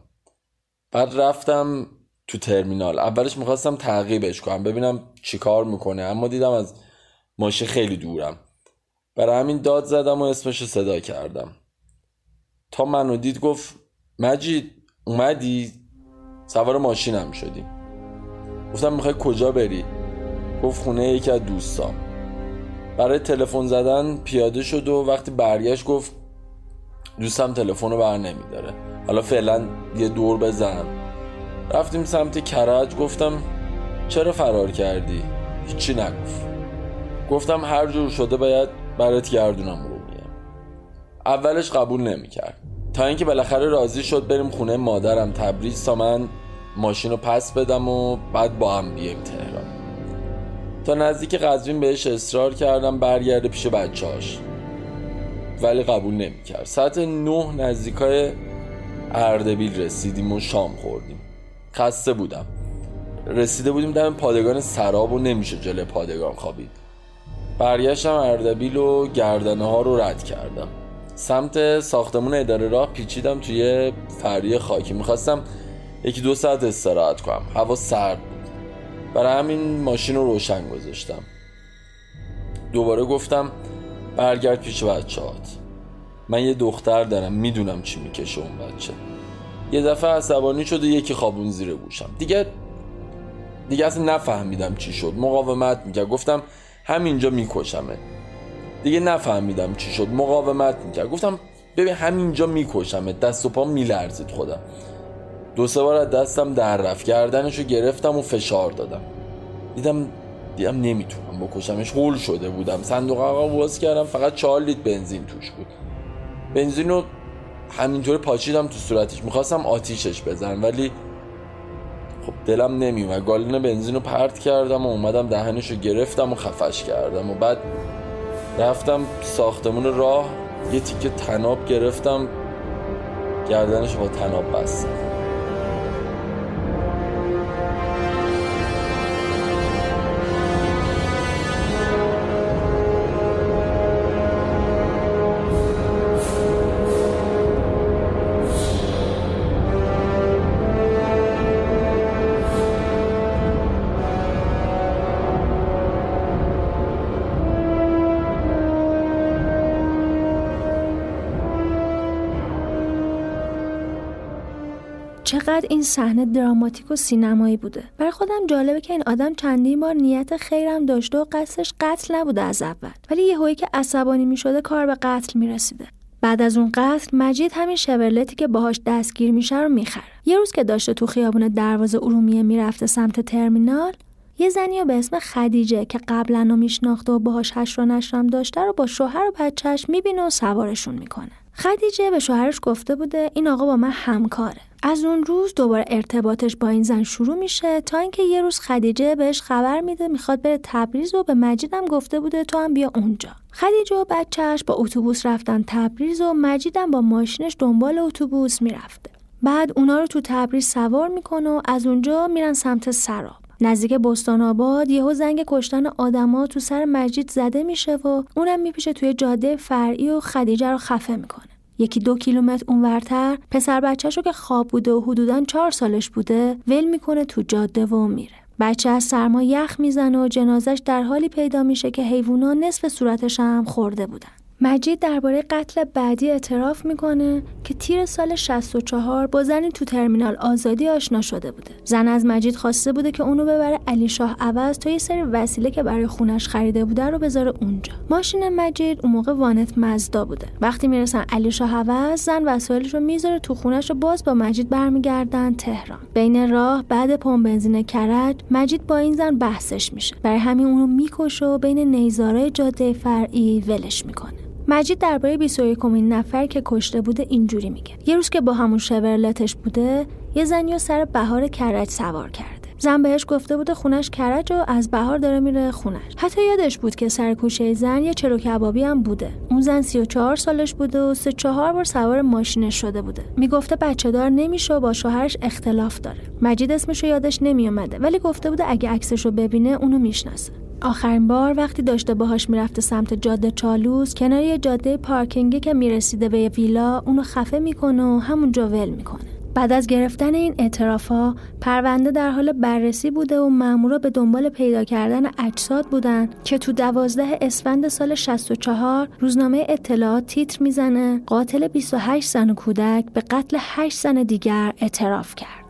بعد رفتم تو ترمینال. اولش می‌خواستم تعقیبش کنم ببینم چیکار می‌کنه. اما دیدم از ماشین خیلی دورم. برای همین داد زدم و اسمش صدا کردم. تا منو دید گفت مجید اومدی؟ سوار ماشینم شدی. گفتم می‌خوای کجا بری؟ گفت خونه یکی از دوستام برای تلفن زدن پیاده شد و وقتی برگشت گفت دوستم تلفن رو بر نمیداره. حالا فعلا یه دور بزن. رفتیم سمت کرج گفتم چرا فرار کردی؟ هیچی نگفت. گفتم هر جور شده باید برات گردونم رو میگم اولش قبول نمی‌کرد. تا اینکه بالاخره راضی شد بریم خونه مادرم تبریز تا من ماشین رو پس بدم و بعد با هم بیایم تهران. تا نزدیک قزوین بهش اصرار کردم برگرده پیش بچهاش ولی قبول نمی‌کرد. ساعت نه نزدیکای اردبیل رسیدیم و شام خوردیم. خسته بودم. رسیده بودیم دم پادگان سراب و نمیشه جلو پادگان خوابید. برگشتم اردبیل و گردنه ها رو رد کردم. سمت ساختمون اداره راه پیچیدم توی فری خاکی. می‌خواستم یکی دو ساعت استراحت کنم. هوا سرد بود. برای همین ماشین رو روشن گذاشتم. دوباره گفتم برگرد پیش بچه هات من یه دختر دارم می‌دونم چی می‌کشه اون بچه. یه دفعه عصبانی شد و یکی خوابون زیر گوشم. دیگه دیگه اصلا نفهمیدم چی شد. مقاومت می‌کرد. گفتم همینجا میکشمه دیگه نفهمیدم چی شد. مقاومت می‌کرد. گفتم ببین همینجا میکشمه دست و پا میلرزید خودم دو سه بار دستم در رفت. گردنشو گرفتم و فشار دادم. دیدم دیدم نمی‌تونم بکشمش. هول شده بودم. صندوق آقا باز کردم. فقط چهار لیتر بنزین توش بود. بنزین رو همینطور پاچیدم تو صورتش. می‌خواستم آتیشش بزنم ولی خب دلم نمیومد گالون بنزین رو پرت کردم و اومدم دهنش رو گرفتم و خفش کردم و بعد رفتم ساختمون راه. یه تیکه تناب گرفتم. گردنش با تناب بستم. چقدر این صحنه دراماتیک و سینمایی بوده. برای خودم جالبه که این آدم چندین بار نیت خیرم داشته و قصدش قتل نبوده از اول. ولی یه هایی که عصبانی می‌شده کار به قتل می‌رسیده. بعد از اون قتل مجید همین شورلتی که باهاش دستگیر میشه رو می‌خره. یه روز که داشته تو خیابون دروازه ارومیه می‌رفته سمت ترمینال یه زنی به اسم خدیجه که قبلا رو میشناخته و باهاش هش و نشرم داشته رو با شوهر و بچهش می‌بینه و سوارشون می‌کنه. خدیجه به شوهرش گفته بوده این آقا با من همکاره. از اون روز دوباره ارتباطش با این زن شروع میشه تا اینکه یه روز خدیجه بهش خبر میده می‌خواد بره تبریز و به مجیدم گفته بوده تو هم بیا اونجا. خدیجه و بچهش با اتوبوس رفتن تبریز و مجیدم با ماشینش دنبال اتوبوس می‌رفته. بعد اونا رو تو تبریز سوار می‌کنه و از اونجا میرن سمت سراب. نزدیک بستان آباد یهو زنگ کشتن آدما تو سر مجید زده میشه و اونم میپیشه توی جاده فرعی و خدیجه رو خفه می‌کنه. یکی دو کیلومتر اونورتر پسر بچهشو که خواب بوده و حدودا چهار سالش بوده ول می‌کنه تو جاده و میره. بچه از سرما یخ می‌زنه و جنازش در حالی پیدا میشه که حیوونا نصف صورتش هم خورده بودن. مجید درباره قتل بعدی اعتراف می‌کنه که تیر سال 64 با زنی تو ترمینال آزادی آشنا شده بوده. زن از مجید خواسته بوده که اونو ببره علی شاه عوض تا یه سری وسیله که برای خونش خریده بوده رو بذاره اونجا. ماشین مجید اون موقع وانت مزدا بوده. وقتی می‌رسن علی شاه عوض زن وسایلش رو می‌ذاره تو خونش رو باز با مجید برمیگردن تهران. بین راه بعد پمپ بنزین کرج مجید با این زن بحثش میشه. برای همین اونو می‌کشه و بین نیزارای جاده فرعی ولش می‌کنه. مجید درباره 21 نفر که کشته بوده اینجوری میگه. یه روز که با همون شورلتش بوده یه زنی و سر بهار کرج سوار کرده. زن بهش گفته بوده خونش کرج و از بهار داره میره خونش. حتی یادش بود که سر کوچه زن یه چلو کبابی هم بوده. اون زن 34 سالش بوده و سه چهار بار سوار ماشینش شده بوده. می‌گفته بچه دار نمیشه و با شوهرش اختلاف داره. مجید اسمشو یادش نمیومده ولی گفته بوده اگه عکسشو ببینه اونو می‌شناسه. آخرین بار وقتی داشته باهاش می‌رفته سمت جاده چالوس کنار یه جاده پارکینگی که می‌رسیده به ویلا اونو خفه می‌کنه و همونجا ول می‌کنه بعد از گرفتن این اعترافا پرونده در حال بررسی بوده و مامورا به دنبال پیدا کردن اجساد بودن که تو دوازده اسفند سال 64 روزنامه اطلاعات تیتر می‌زنه قاتل 28 زن و کودک به قتل 8 زن دیگر اعتراف کرد.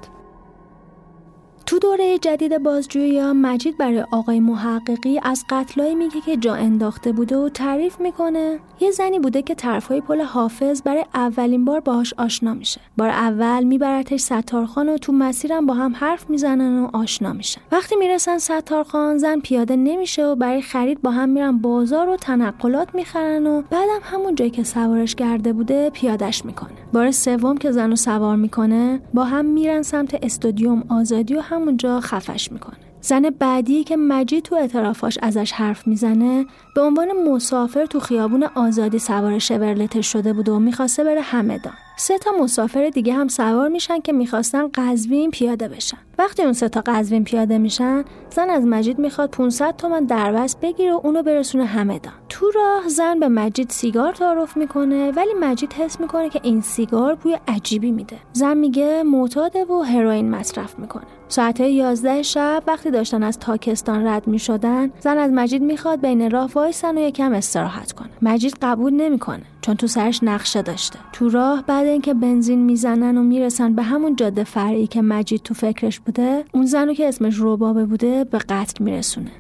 تو دوره جدید بازجویی مجید برای آقای محققی از قتلایی میگه که جا انداخته بوده و تعریف می‌کنه. یه زنی بوده که طرفهای پل حافظ برای اولین بار باهاش آشنا میشه. بار اول میبرتش ستارخان و تو مسیرم با هم حرف می‌زنن و آشنا میشن. وقتی می‌رسن ستارخان زن پیاده نمیشه و برای خرید با هم میرن بازار و تنقلات می‌خرن و بعدم همون جایی که سوارش کرده بوده پیادش می‌کنه. بار سوم که زن رو سوار می‌کنه با هم میرن سمت استودیوم آزادی و همونجا خفش می‌کنه. زن بعدی که مجید تو اعترافاش ازش حرف می‌زنه به عنوان مسافر تو خیابون آزادی سوار شورلتش شده بود و می‌خواسته بره همدان. سه تا مسافر دیگه هم سوار میشن که می‌خواستن قزوین پیاده بشن. وقتی اون سه تا قزوین پیاده میشن زن از مجید می‌خواد 500 تومن دربست بگیره و اونو برسونه همدان. تو راه زن به مجید سیگار تعارف می‌کنه ولی مجید حس می‌کنه که این سیگار بوی عجیبی میده. زن میگه معتاده و هروئین مصرف می‌کنه. ساعت 11 شب وقتی داشتن از تاکستان رد می‌شدن زن از مجید می‌خواد بین راه وایسن و یکم استراحت کنه. مجید قبول نمی‌کنه چون تو سرش نقشه داشته. تو راه بعد اینکه بنزین می‌زنن و می‌رسن به همون جاده فرعی که مجید تو فکرش بوده اون زنو که اسمش روبابه بوده به قتل میرسونه.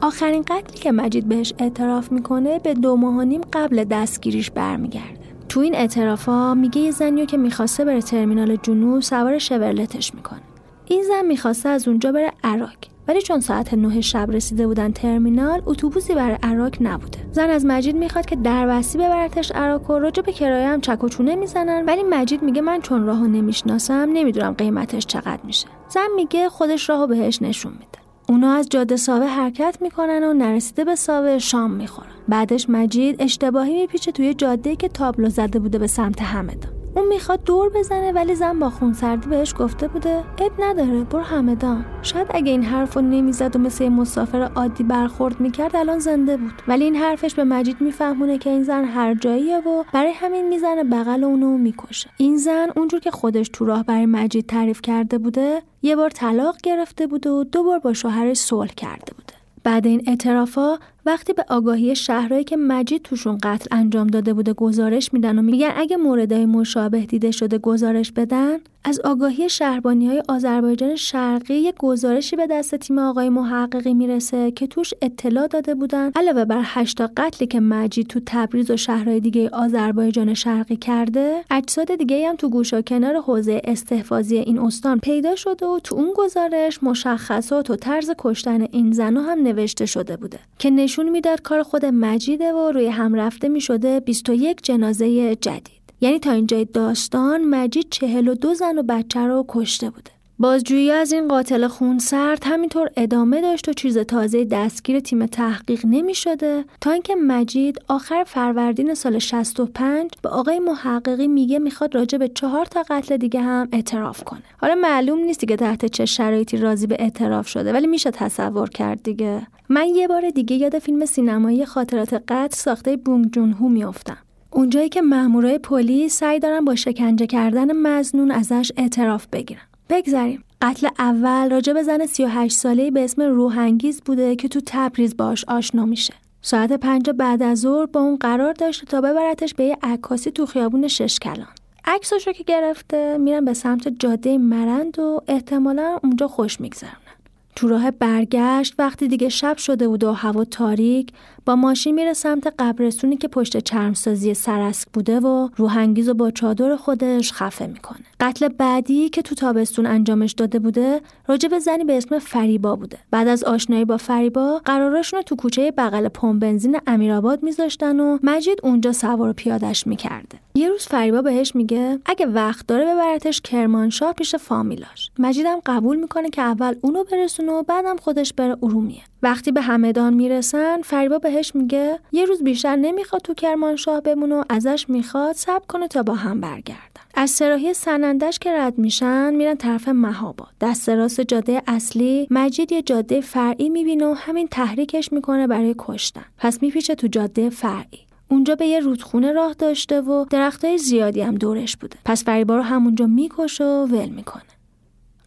آخرین قتلی که مجید بهش اعتراف می‌کنه به دو ماه و نیم قبل دستگیریش برمیگرده. تو این اعترافا میگه یه زنیو که می‌خواسته بره ترمینال جنوب سوار شورلتش می‌کنه. این زن می‌خواسته از اونجا بره عراق. ولی چون ساعت نه شب رسیده بودن ترمینال اتوبوسی برای عراق نبوده. زن از مجید می‌خواد که دربستی ببرتش عراق و راجع به کرایه هم چک و چونه می‌زنن. ولی مجید میگه من چون راهو نمی‌شناسم نمی‌دونم قیمتش چقدر میشه. زن میگه خودش راهو بهش نشون میده. اونا از جاده ساوه حرکت می‌کنن و نرسیده به ساوه شام می‌خورن. بعدش مجید اشتباهی میپیچه توی جاده که تابلو زده بوده به سمت همدان. اون می‌خواد دور بزنه ولی زن با خونسردی بهش گفته بوده اب نداره برو همدان. شاید اگه این حرف رو نمی‌زد و مثل مسافر عادی برخورد می‌کرد الان زنده بود. ولی این حرفش به مجید میفهمونه که این زن هر جاییه و برای همین می‌زنه بغل اونو می‌کشه. این زن اونجور که خودش تو راه برای مجید تعریف کرده بوده یه بار طلاق گرفته بوده و دو بار با شوهرش صلح کرده بوده. بعد این اعترافا وقتی به آگاهی شهرهایی که مجید توشون قتل انجام داده بوده گزارش میدن و میگن اگه موردهای مشابه دیده شده گزارش بدن از آگاهی شهربانی های آذربایجان شرقی یک گزارشی به دست تیم آقای محققی می‌رسه که توش اطلاع داده بودن علاوه بر هشتا قتلی که مجید تو تبریز و شهرهای دیگه آذربایجان شرقی کرده اجساد دیگه هم تو گوشا کنار حوزه استحفاظی این استان پیدا شده و تو اون گزارش مشخصات و طرز کشتن این زنها هم نوشته شده بوده که نشون می‌داد کار خود مجیده و روی هم رفته می‌شده 21 جنازه جدید. یعنی تا اینجای داستان مجید 42 زن و بچه رو کشته بوده. بازجویی از این قاتل خونسرد همینطور ادامه داشت و چیز تازه دستگیر تیم تحقیق نمی شده تا اینکه مجید آخر فروردین سال 65 به آقای محققی میگه می‌خواد راجع به چهار تا قتل دیگه هم اعتراف کنه. حالا معلوم نیست که تحت چه شرایطی راضی به اعتراف شده ولی میشه تصور کرد دیگه. من یه بار دیگه یاد فیلم سینمایی خاطرات قتل ساخته بونگ جون هو میافتم. اونجایی که مامورای پلیس سعی دارن با شکنجه کردن مزنون ازش اعتراف بگیرن. بگذریم قتل اول راجع به زن 38 ساله‌ای به اسم روحانگیز بوده که تو تبریز باش آشنا میشه. ساعت پنج بعد از ظهر با اون قرار داشته تا ببرتش به یه عکاسی تو خیابون شش کلان عکسش رو که گرفته میرن به سمت جاده مرند و احتمالا اونجا خوش میگذرونن. تو راه برگشت وقتی دیگه شب شده بود و هوا تاریک با ماشین میره سمت قبرستونی که پشت چرمسازی سرسک بوده و روحنگیز و با چادر خودش خفه می‌کنه. قتل بعدی که تو تابستون انجامش داده بوده راجع به زنی به اسم فریبا بوده. بعد از آشنایی با فریبا قرارشون تو کوچه بغل پمپ بنزین امیرآباد میذاشتن و مجید اونجا سوار و پیادش می‌کرده. یه روز فریبا بهش میگه اگه وقت داره ببرتش کرمانشاه پیش فامیلاش. مجیدم قبول می‌کنه که اول اونو برسونه و بعدم خودش بره ارومیه. وقتی به همدان می‌رسن فریبا بهش میگه یه روز بیشتر نمی‌خواد تو کرمانشاه بمونه و ازش می‌خواد صبر کنه تا با هم برگردن. از سراحی سنندش که رد میشن میرن طرف مهاباد. دست راست جاده اصلی مجید یه جاده فرعی می‌بینه و همین تحریکش می‌کنه برای کشتن. پس میپیچه تو جاده فرعی. اونجا به یه رودخونه راه داشته و درختای زیادی هم دورش بوده. پس فریبا رو همونجا می‌کشه و ول می‌کنه.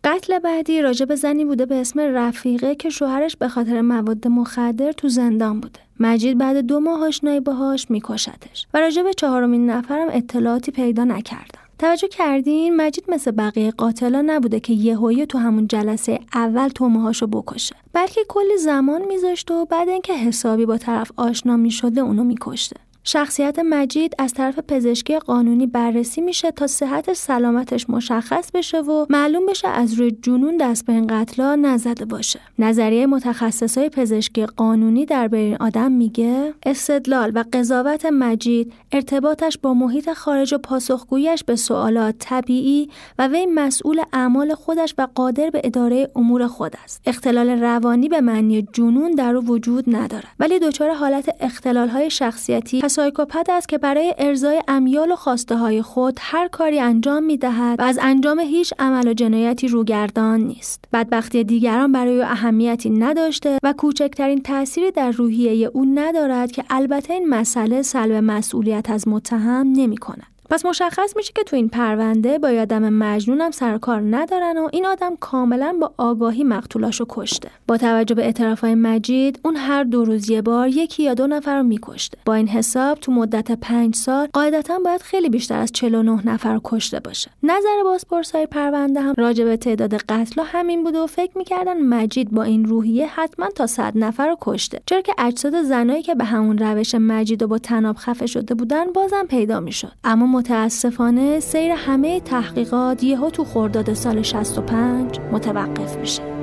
قتل بعدی راجع به زنی بوده به اسم رفیقه که شوهرش به خاطر مواد مخدر تو زندان بوده. مجید بعد دو ماه آشنایی باهاش میکشتش و راجع به چهارمین نفرم اطلاعاتی پیدا نکردم. توجه کردین مجید مثل بقیه قاتلا نبوده که یهویی تو همون جلسه اول تومهاشو بکشه بلکه کلی زمان میذاشته و بعد اینکه حسابی با طرف آشنا می‌شده اونو میکشته شخصیت مجید از طرف پزشکی قانونی بررسی میشه تا صحت سلامتش مشخص بشه و معلوم بشه از روی جنون دست به این قتلا نزده باشه. نظریه متخصصای پزشکی قانونی در این آدم میگه استدلال و قضاوت مجید ارتباطش با محیط خارج و پاسخگویش به سوالات طبیعی و وی مسئول اعمال خودش و قادر به اداره امور خود است. اختلال روانی به معنی جنون در او وجود ندارد ولی دچار حالت اختلال های شخصیتی سایکوپت است که برای ارزای امیال و خواسته های خود هر کاری انجام می دهد و از انجام هیچ عمل و جنایتی روگردان نیست. بدبختی دیگران برای او اهمیتی نداشته و کوچکترین تأثیری در روحیه او ندارد که البته این مسئله سلب مسئولیت از متهم نمی کند. پس مشخص میشه که تو این پرونده با آدم مجنونم سر کار ندارن و این آدم کاملا با آگاهی مقتولاشو کشته. با توجه به اعترافای مجید اون هر دو روز یه بار یکی یا دو نفر رو میکشته. با این حساب تو مدت پنج سال قاعدتا باید خیلی بیشتر از 49 نفر رو کشته باشه. نظر بازپرسای پرونده هم راجع به تعداد قتل همین بوده و فکر می‌کردن مجید با این روحیه حتما تا صد نفر رو کشته. چرا که اجساد زنایی که به همون روش مجید و با تناب خفه شده بودن بازم پیدا می‌شد. اما متاسفانه سیر همه تحقیقات یهو تو خرداد سال 65 متوقف میشه.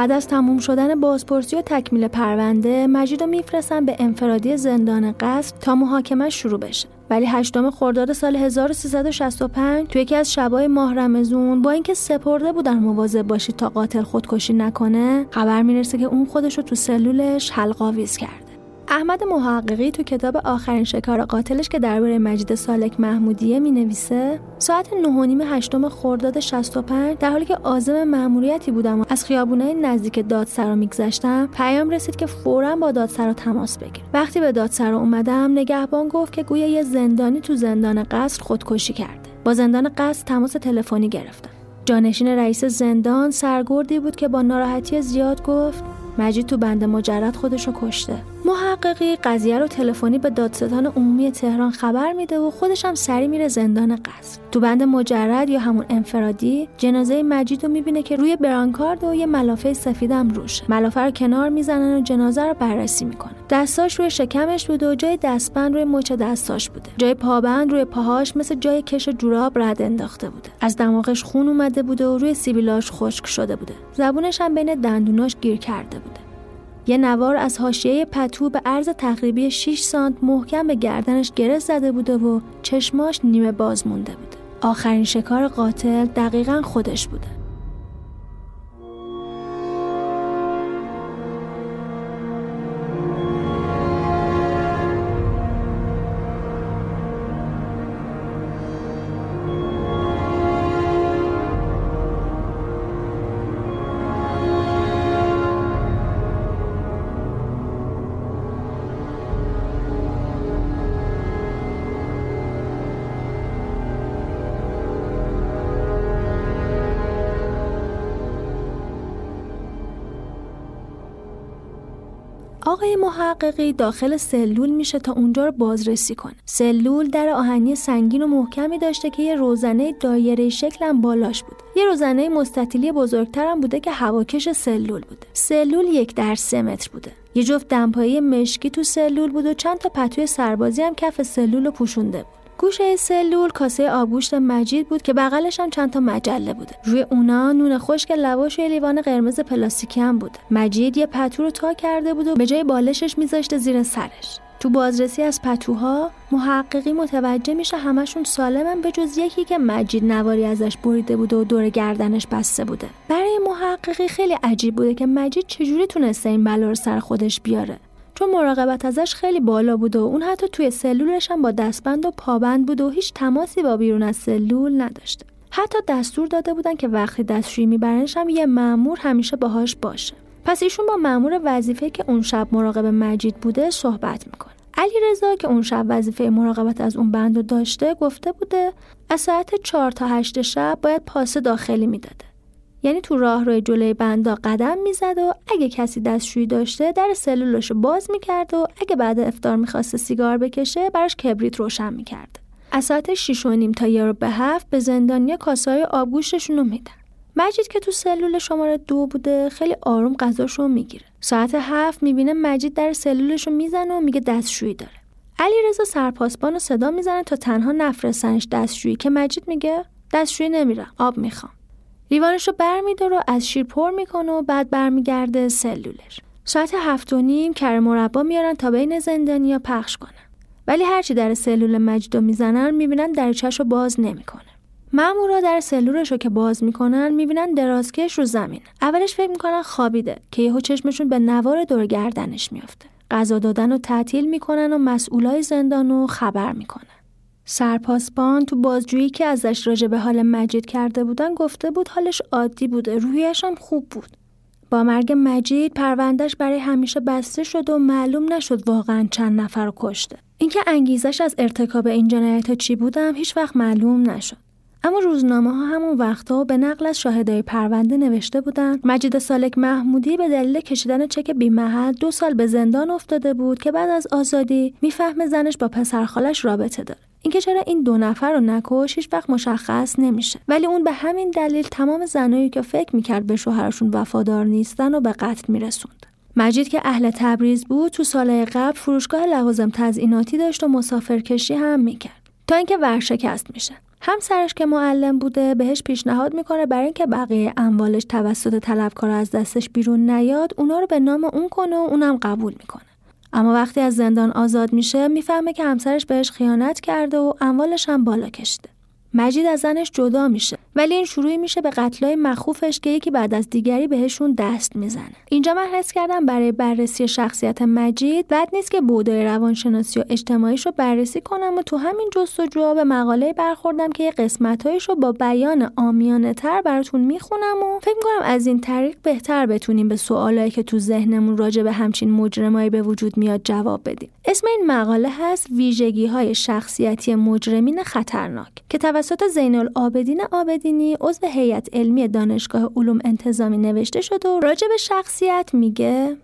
بعد از تموم شدن بازپرسی و تکمیل پرونده مجید رو میفرستن به انفرادی زندان قصد تا محاکمه شروع بشه. ولی هشتم خرداد سال 1365 تو یکی از شبای ماه رمزون با اینکه سپرده بودن مواظب باشید تا قاتل خودکشی نکنه خبر می‌رسه که اون خودش رو تو سلولش حلقاویز کرده. احمد محققی تو کتاب آخرین شکار قاتلش که درباره مجید سالک محمودیه می نویسه ساعت 9 نیم هشتم خرداد 65 در حالی که عازم مأموریتی بودم و از خیابونای نزدیک دادسرا میگذشتم پیام رسید که فورا با دادسرا تماس بگیر وقتی به دادسرا اومدم نگهبان گفت که گویا یه زندانی تو زندان قصر خودکشی کرده. با زندان قصر تماس تلفنی گرفتم. جانشین رئیس زندان سرگردی بود که با ناراحتی زیاد گفت مجید تو بند مجرد خودش رو کشته. محققی قضیه رو تلفنی به دادستان عمومی تهران خبر میده و خودش هم سری میره زندان قصر. تو بند مجرد یا همون انفرادی جنازه مجید رو می‌بینه که روی برانکارد و یه ملافه سفیدم روشه. ملافه رو کنار می‌زنن و جنازه رو بررسی می‌کنن. دستاش روی شکمش بوده و جای دستبند روی مچ دستاش بوده. جای پابند روی پاهاش مثل جای کش جوراب رد انداخته بوده. از دماغش خون اومده بوده و روی سیبیلاش خشک شده بوده. زبونش هم بین دندوناش گیر کرده بوده. یه نوار از حاشیه پتو به عرض تقریبی 6 سانت محکم به گردنش گره زده بوده و چشماش نیمه باز مونده بوده. آخرین شکار قاتل دقیقا خودش بوده. آقای محققی داخل سلول میشه تا اونجا رو بازرسی کنه. سلول در آهنی سنگین و محکمی داشته که یه روزنه دایره شکل هم بالاش بود. یه روزنه مستطیلی بزرگتر هم بوده که هواکش سلول بوده. سلول یک در سه متر بوده. یه جفت دمپایی مشکی تو سلول بود و چند تا پتوی سربازی هم کف سلول رو پوشونده بود. گوشه سلول کاسه آبگوشت مجید بود که بغلش هم چند تا مجله بوده. روی اونا نون خشک لواش و لیوان قرمز پلاستیکی هم بود مجید یه پتو رو تا کرده بود و به جای بالشش میذاشته زیر سرش. تو بازرسی از پتوها محققی متوجه میشه همشون سالمن به جز یکی که مجید نواری ازش بریده بوده و دور گردنش بسته بوده. برای محققی خیلی عجیب بوده که مجید چجوری تونسته این بلا رو سر خودش بیاره. چون مراقبت ازش خیلی بالا بوده و اون حتی توی سلولش هم با دستبند و پابند بوده و هیچ تماسی با بیرون از سلول نداشته. حتی دستور داده بودن که وقتی دستشویی میبرنش هم یه مأمور همیشه باهاش باشه. پس ایشون با مأمور وظیفه که اون شب مراقب مجید بوده صحبت می‌کنه. علی رضا که اون شب وظیفه مراقبت از اون بند رو داشته گفته بوده از ساعت 4 تا 8 شب باید پاسه داخلی می‌داده. یعنی تو راه روی جلوی بندا قدم می‌زد و اگه کسی دستشویی داشته در سلولش باز می‌کرد و اگه بعد افتار می‌خواسته سیگار بکشه براش کبریت روشن می‌کرد. از ساعت 6 و نیم تا یه به هفت به زندانیا کاسای آبگوشتشون رو میدن. مجید که تو سلول شماره دو بوده خیلی آروم غذاش رو می‌گیره. ساعت هفت می‌بینه مجید در سلولش رو می‌زنه و میگه دستشویی داره. علی رضا سرپاسبان رو صدا می‌زنه تا تنها نفرستنش دستشویی. که مجید میگه دستشویی نمیرم آب می‌خوام. لیوانش رو برمیداره و از شیر پر می‌کنه و بعد برمیگرده سلولش ساعت هفت و نیم کر مربا میارن تا بین زندانیا پخش کنن. ولی هرچی در سلول مجید رو می‌زنن می‌بینن دریچهش رو باز نمی‌کنه. مامورا در سلولش رو که باز می‌کنن می‌بینن درازکش رو زمین. اولش فکر می‌کنن خوابیده که یهو چشمشون به نوار دور گردنش میافته. غذا دادن رو تعطیل می‌کنن و مسئولای زندان رو خبر می‌کنن. سرپاسبان تو بازجویی که ازش راجع به حال مجید کرده بودن گفته بود حالش عادی بوده روحیش هم خوب بود. با مرگ مجید پروندهش برای همیشه بسته شد و معلوم نشد واقعا چند نفر رو کشته. اینکه انگیزش از ارتکاب این جنایت چی بودم هیچ وقت معلوم نشد. اما روزنامه ها همون وقتا به نقل از شاهدای پرونده نوشته بودند مجید سالک محمودی به دلیل کشیدن چک بیمحل دو سال به زندان افتاده بود که بعد از آزادی می‌فهمه زنش با پسرخالش رابطه داره. اینکه چرا این دو نفر رو نکش هیچ وقت مشخص نمیشه. ولی اون به همین دلیل تمام زنایی که فکر می‌کرد به شوهرشون وفادار نیستن و به قتل میرسوند. مجید که اهل تبریز بود تو سالهای قبل فروشگاه لوازم تزئیناتی داشت و مسافرکشی هم می‌کرد. تا اینکه ورشکست میشه. همسرش که معلم بوده بهش پیشنهاد می‌کنه برای اینکه بقیه اموالش توسط طلبکار از دستش بیرون نیاد اونا رو به نام اون کنه و اونم قبول می‌کنه. اما وقتی از زندان آزاد میشه می‌فهمه که همسرش بهش خیانت کرده و اموالش هم بالا کشیده. مجید از زنش جدا میشه ولی این شروعی میشه به قتلای مخوفش که یکی بعد از دیگری بهشون دست می‌زنه. اینجا من حس کردم برای بررسی شخصیت مجید بد نیست که بودای روانشناسی و اجتماعیش رو بررسی کنم و تو همین جستجو به مقاله برخوردم که یه قسمتهایش رو با بیان آمیانه تر براتون می‌خونم و فکر می‌کنم از این طریق بهتر بتونیم به سوالایی که تو ذهنمون راجع به همچین مجرمایی به وجود میاد جواب بدیم. اسم این مقاله هست ویژگی های شخصیتی مجرمین خطرناک که توسط زین العابدین عابدینی عضو هیئت علمی دانشگاه علوم انتظامی نوشته شده و راجع به شخصیت میگه.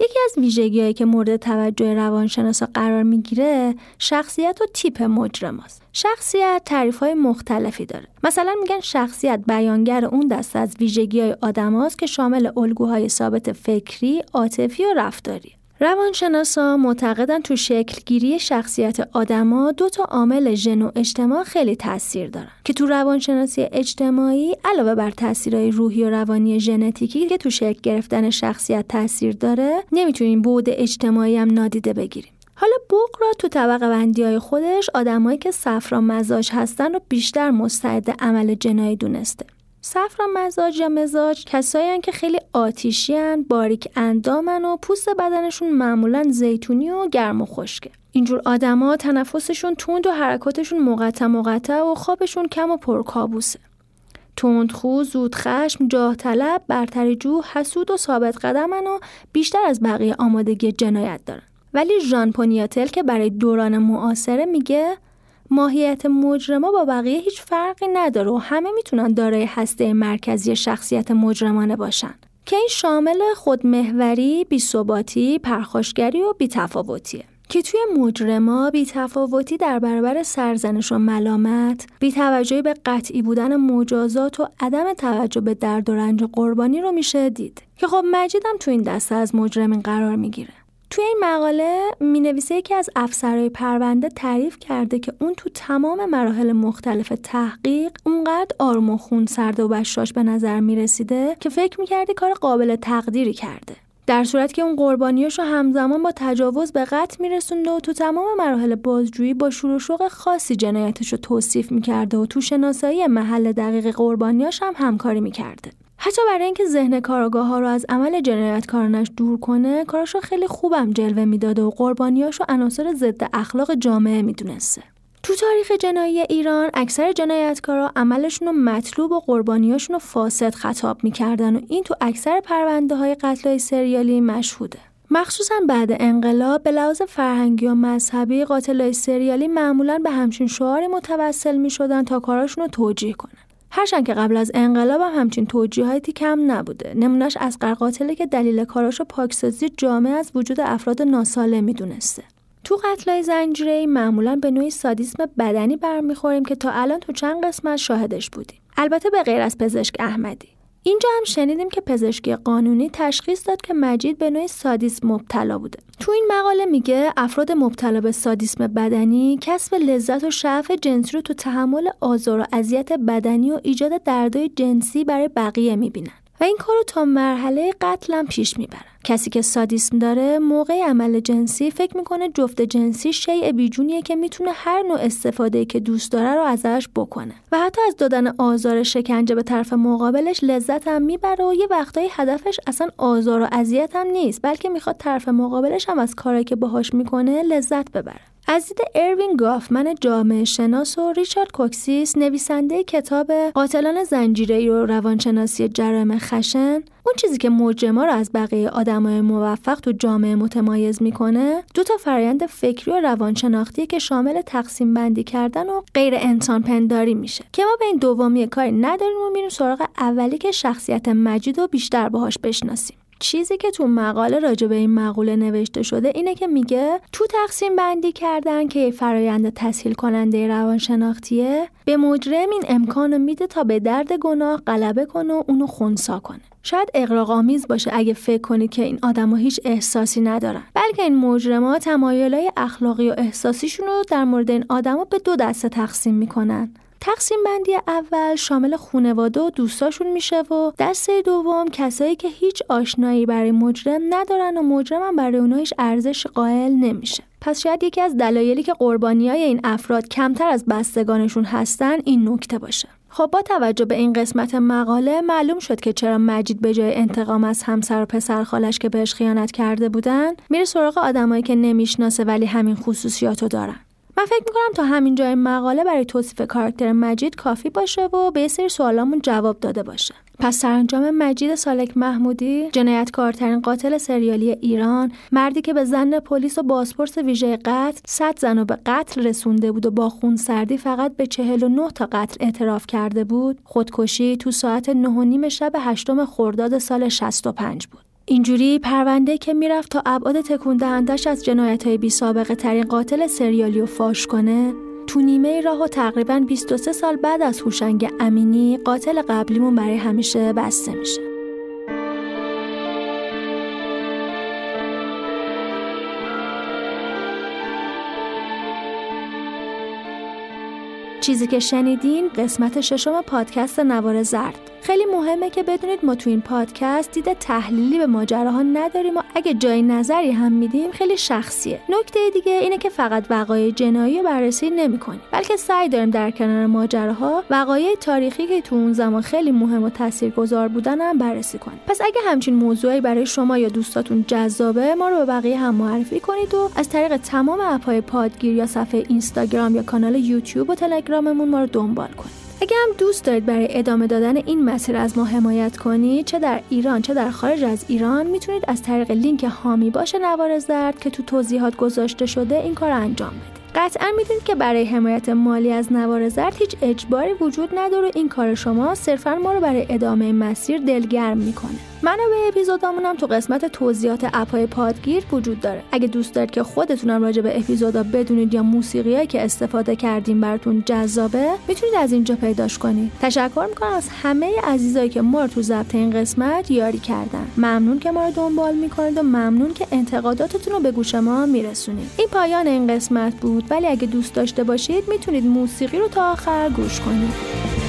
یکی از ویژگیهایی که مورد توجه روانشناسا قرار می‌گیره شخصیت و تیپ مجرم است. شخصیت تعریف های مختلفی داره. مثلا میگن شخصیت بیانگر اون دست از ویژگی های آدم که شامل الگوهای ثابت فکری، عاطفی و رفتاری. روانشناسا معتقدن تو شکلگیری شخصیت آدما دو تا عامل ژن و اجتماع خیلی تاثیر دارن که تو روانشناسی اجتماعی علاوه بر تاثیرهای روحی و روانی ژنتیکی که تو شکل گرفتن شخصیت تاثیر داره نمی‌تونیم بعد اجتماعی هم نادیده بگیریم. حالا بوق را تو طبقه بندی های خودش آدمایی که صفرا مزاج هستن رو بیشتر مستعد عمل جنایی دونسته. صفرا مزاج یا مزاج کسایی که خیلی آتیشی باریک اندامن و پوست بدنشون معمولا زیتونی و گرم و خشکه اینجور آدما تنفسشون تند و حرکاتشون مقطع مقطع و خوابشون کم و پرکابوسه تندخو، زود خشم، جاه طلب، برتری جو، حسود و ثابت قدمن و بیشتر از بقیه آمادگی جنایت دارن. ولی ژان پونیاتل که برای دوران معاصره میگه ماهیت مجرما با بقیه هیچ فرقی نداره و همه می‌تونن دارای هسته مرکزی شخصیت مجرمانه باشن. که این شامل خودمهوری، بیثباتی، پرخاشگری و بیتفاوتیه. که توی مجرما بیتفاوتی در برابر سرزنش و ملامت بیتوجهی به قطعی بودن مجازات و عدم توجه به درد و رنج قربانی رو میشه دید که خب مجیدم تو این دسته از مجرمین قرار می‌گیره توی این مقاله می نویسه یکی از افسرهای پرونده تعریف کرده که اون تو تمام مراحل مختلف تحقیق اونقدر آروم و خون سرد و بشاش به نظر می رسیده که فکر می کرده کار قابل تقدیری کرده. در صورت که اون قربانیاشو همزمان با تجاوز به قتل میرسونده و تو تمام مراحل بازجویی با شور و شوق خاصی جنایتش رو توصیف می‌کرده و تو شناسایی محل دقیق قربانیاش هم همکاری می‌کرده حتی برای اینکه ذهن کاراگاه ها رو از عمل جنایتکارانش دور کنه کارش رو خیلی خوبم جلوه می‌داده و قربانیاش رو عناصر ضد اخلاق جامعه می‌دونسته. تو تاریخ جنایی ایران اکثر جنایتکارا عملشون رو مطلوب و قربانیاشون رو فاسد خطاب می‌کردن و این تو اکثر پرونده های قتل سریالی مشهوده. مخصوصا بعد انقلاب به لحاظ فرهنگی و مذهبی قاتل سریالی معمولا به همچین شعاری متوسل می شدن تا کاراشون رو توجیه کنن. هرچند که قبل از انقلاب هم همچین توجیهاتی کم نبوده. نمونهش از قاتله که دلیل کاراشو پاکسازی جامعه از وجود افراد ناسالم می‌دونسته. تو قتلای زنجیره معمولا به نوعی سادیسم بدنی برمیخوریم که تا الان تو چند قسمت شاهدش بودیم. البته به غیر از پزشک احمدی. اینجا هم شنیدیم که پزشکی قانونی تشخیص داد که مجید به نوعی سادیسم مبتلا بوده. تو این مقاله میگه افراد مبتلا به سادیسم بدنی کسب لذت و شعف جنسی رو تو تحمل آزار و اذیت بدنی و ایجاد دردای جنسی برای بقیه می‌بینن. و این کارو تا مرحله قتلم پیش می‌برن. کسی که سادیسم داره موقع عمل جنسی فکر می‌کنه جفت جنسی شیء بیجونیه که می‌تونه هر نوع استفاده که دوست داره رو ازش بکنه. و حتی از دادن آزار شکنجه به طرف مقابلش لذت هم می‌بره و یه وقتایی هدفش اصلا آزار و اذیت هم نیست بلکه می‌خواد طرف مقابلش هم از کاری که باهاش می‌کنه لذت ببره. از دید اروین گافمن جامعه شناس و ریچارد کوکسیس نویسنده کتاب قاتلان زنجیره و روانشناسی جرایم خشن اون چیزی که مجرما رو از بقیه آدمای موفق تو جامعه متمایز می‌کنه دو تا فرایند فکری و روانشناختی که شامل تقسیم بندی کردن و غیر انسان پنداری میشه. که ما به این دومی کاری نداریم و میریم سراغ اولی که شخصیت مجید رو بیشتر باهاش بشناسیم. چیزی که تو مقاله راجع به این مقوله نوشته شده اینه که میگه تو تقسیم بندی کردن که فرایند تسهیل کننده روانشناختیه به مجرم این امکانو میده تا به درد گناه غلبه کنه و اونو خونسا کنه. شاید اقراق آمیز باشه اگه فکر کنی که این آدما هیچ احساسی ندارن. بلکه این مجرما تمایلای اخلاقی و احساسیشون رو در مورد این آدما به دو دسته تقسیم می‌کنن. تقسیم بندی اول شامل خونواده و دوستاشون میشه و دسته دوم کسایی که هیچ آشنایی برای مجرم ندارن و مجرم برای اونها هیچ ارزش قائل نمیشه. پس شاید یکی از دلایلی که قربانی های این افراد کمتر از بستگانشون هستن این نکته باشه. خب با توجه به این قسمت مقاله معلوم شد که چرا مجید به جای انتقام از همسر و پسر خالش که بهش خیانت کرده بودن میره سراغ آدمایی که نمی‌شناسه ولی همین خصوصیاتو دارن. من فکر می‌کنم تا همین جای مقاله برای توصیف کاراکتر مجید کافی باشه و به سری سوالامون جواب داده باشه. پس سرانجام مجید سالک محمودی جنایتکارترین قاتل سریالی ایران مردی که به زن پلیس و بازپرس ویژه قتل صد زن و به قتل رسونده بود و با خون سردی فقط به 49 تا قتل اعتراف کرده بود خودکشی تو ساعت 9 نیم شب هشتم خرداد سال 65 بود. اینجوری پرونده که می‌رفت تا ابعاد تکون دهندش از جنایت های بی سابقه ترین قاتل سریالی و فاش کنه تو نیمه راه و تقریبا 23 سال بعد از هوشنگ امینی قاتل قبلیمون برای همیشه بسته میشه. چیزی که شنیدین قسمت ششم پادکست نوار زرد. خیلی مهمه که بدونید ما تو این پادکست دید تحلیلی به ماجراها نداریم و اگه جای نظری هم میدیم خیلی شخصیه. نکته دیگه اینه که فقط وقایع جنایی رو بررسی نمی‌کنیم بلکه سعی داریم در کنار ماجراها وقایع تاریخی که تو اون زمان خیلی مهم و تاثیرگذار بودن هم بررسی کنیم. پس اگه همچین موضوعی برای شما یا دوستاتون جذابه ما رو به بقیه هم معرفی کنید و از طریق تمام اپهای پادگیر یا صفحه اینستاگرام یا کانال یوتیوب و تلگراممون ما رو دنبال کنید. اگه هم دوست دارید برای ادامه دادن این مسیر از ما حمایت کنید چه در ایران چه در خارج از ایران می‌تونید از طریق لینک هامی باشه نوار زرد که تو توضیحات گذاشته شده این کار انجام بدید. قطعا می‌دونید که برای حمایت مالی از نوار زرد هیچ اجباری وجود نداره. این کار شما صرفا ما رو برای ادامه مسیر دلگرم می‌کنه. منابع اپیزودامون هم تو قسمت توضیحات اپهای پادگیر وجود داره. اگه دوست دارید که خودتونم راجع به اپیزودا بدونید یا موسیقیایی که استفاده کردیم براتون جذابه می‌تونید از اینجا پیداش کنید. تشکر می‌کنم از همه عزیزایی که ما رو تو ضبط این قسمت یاری کردن. ممنون که ما رو دنبال می‌کنید و ممنون که انتقاداتتون رو به گوش ما میرسونید. این پایان این قسمت بود. ولی اگه دوست داشته باشید می‌تونید موسیقی رو تا آخر گوش کنید.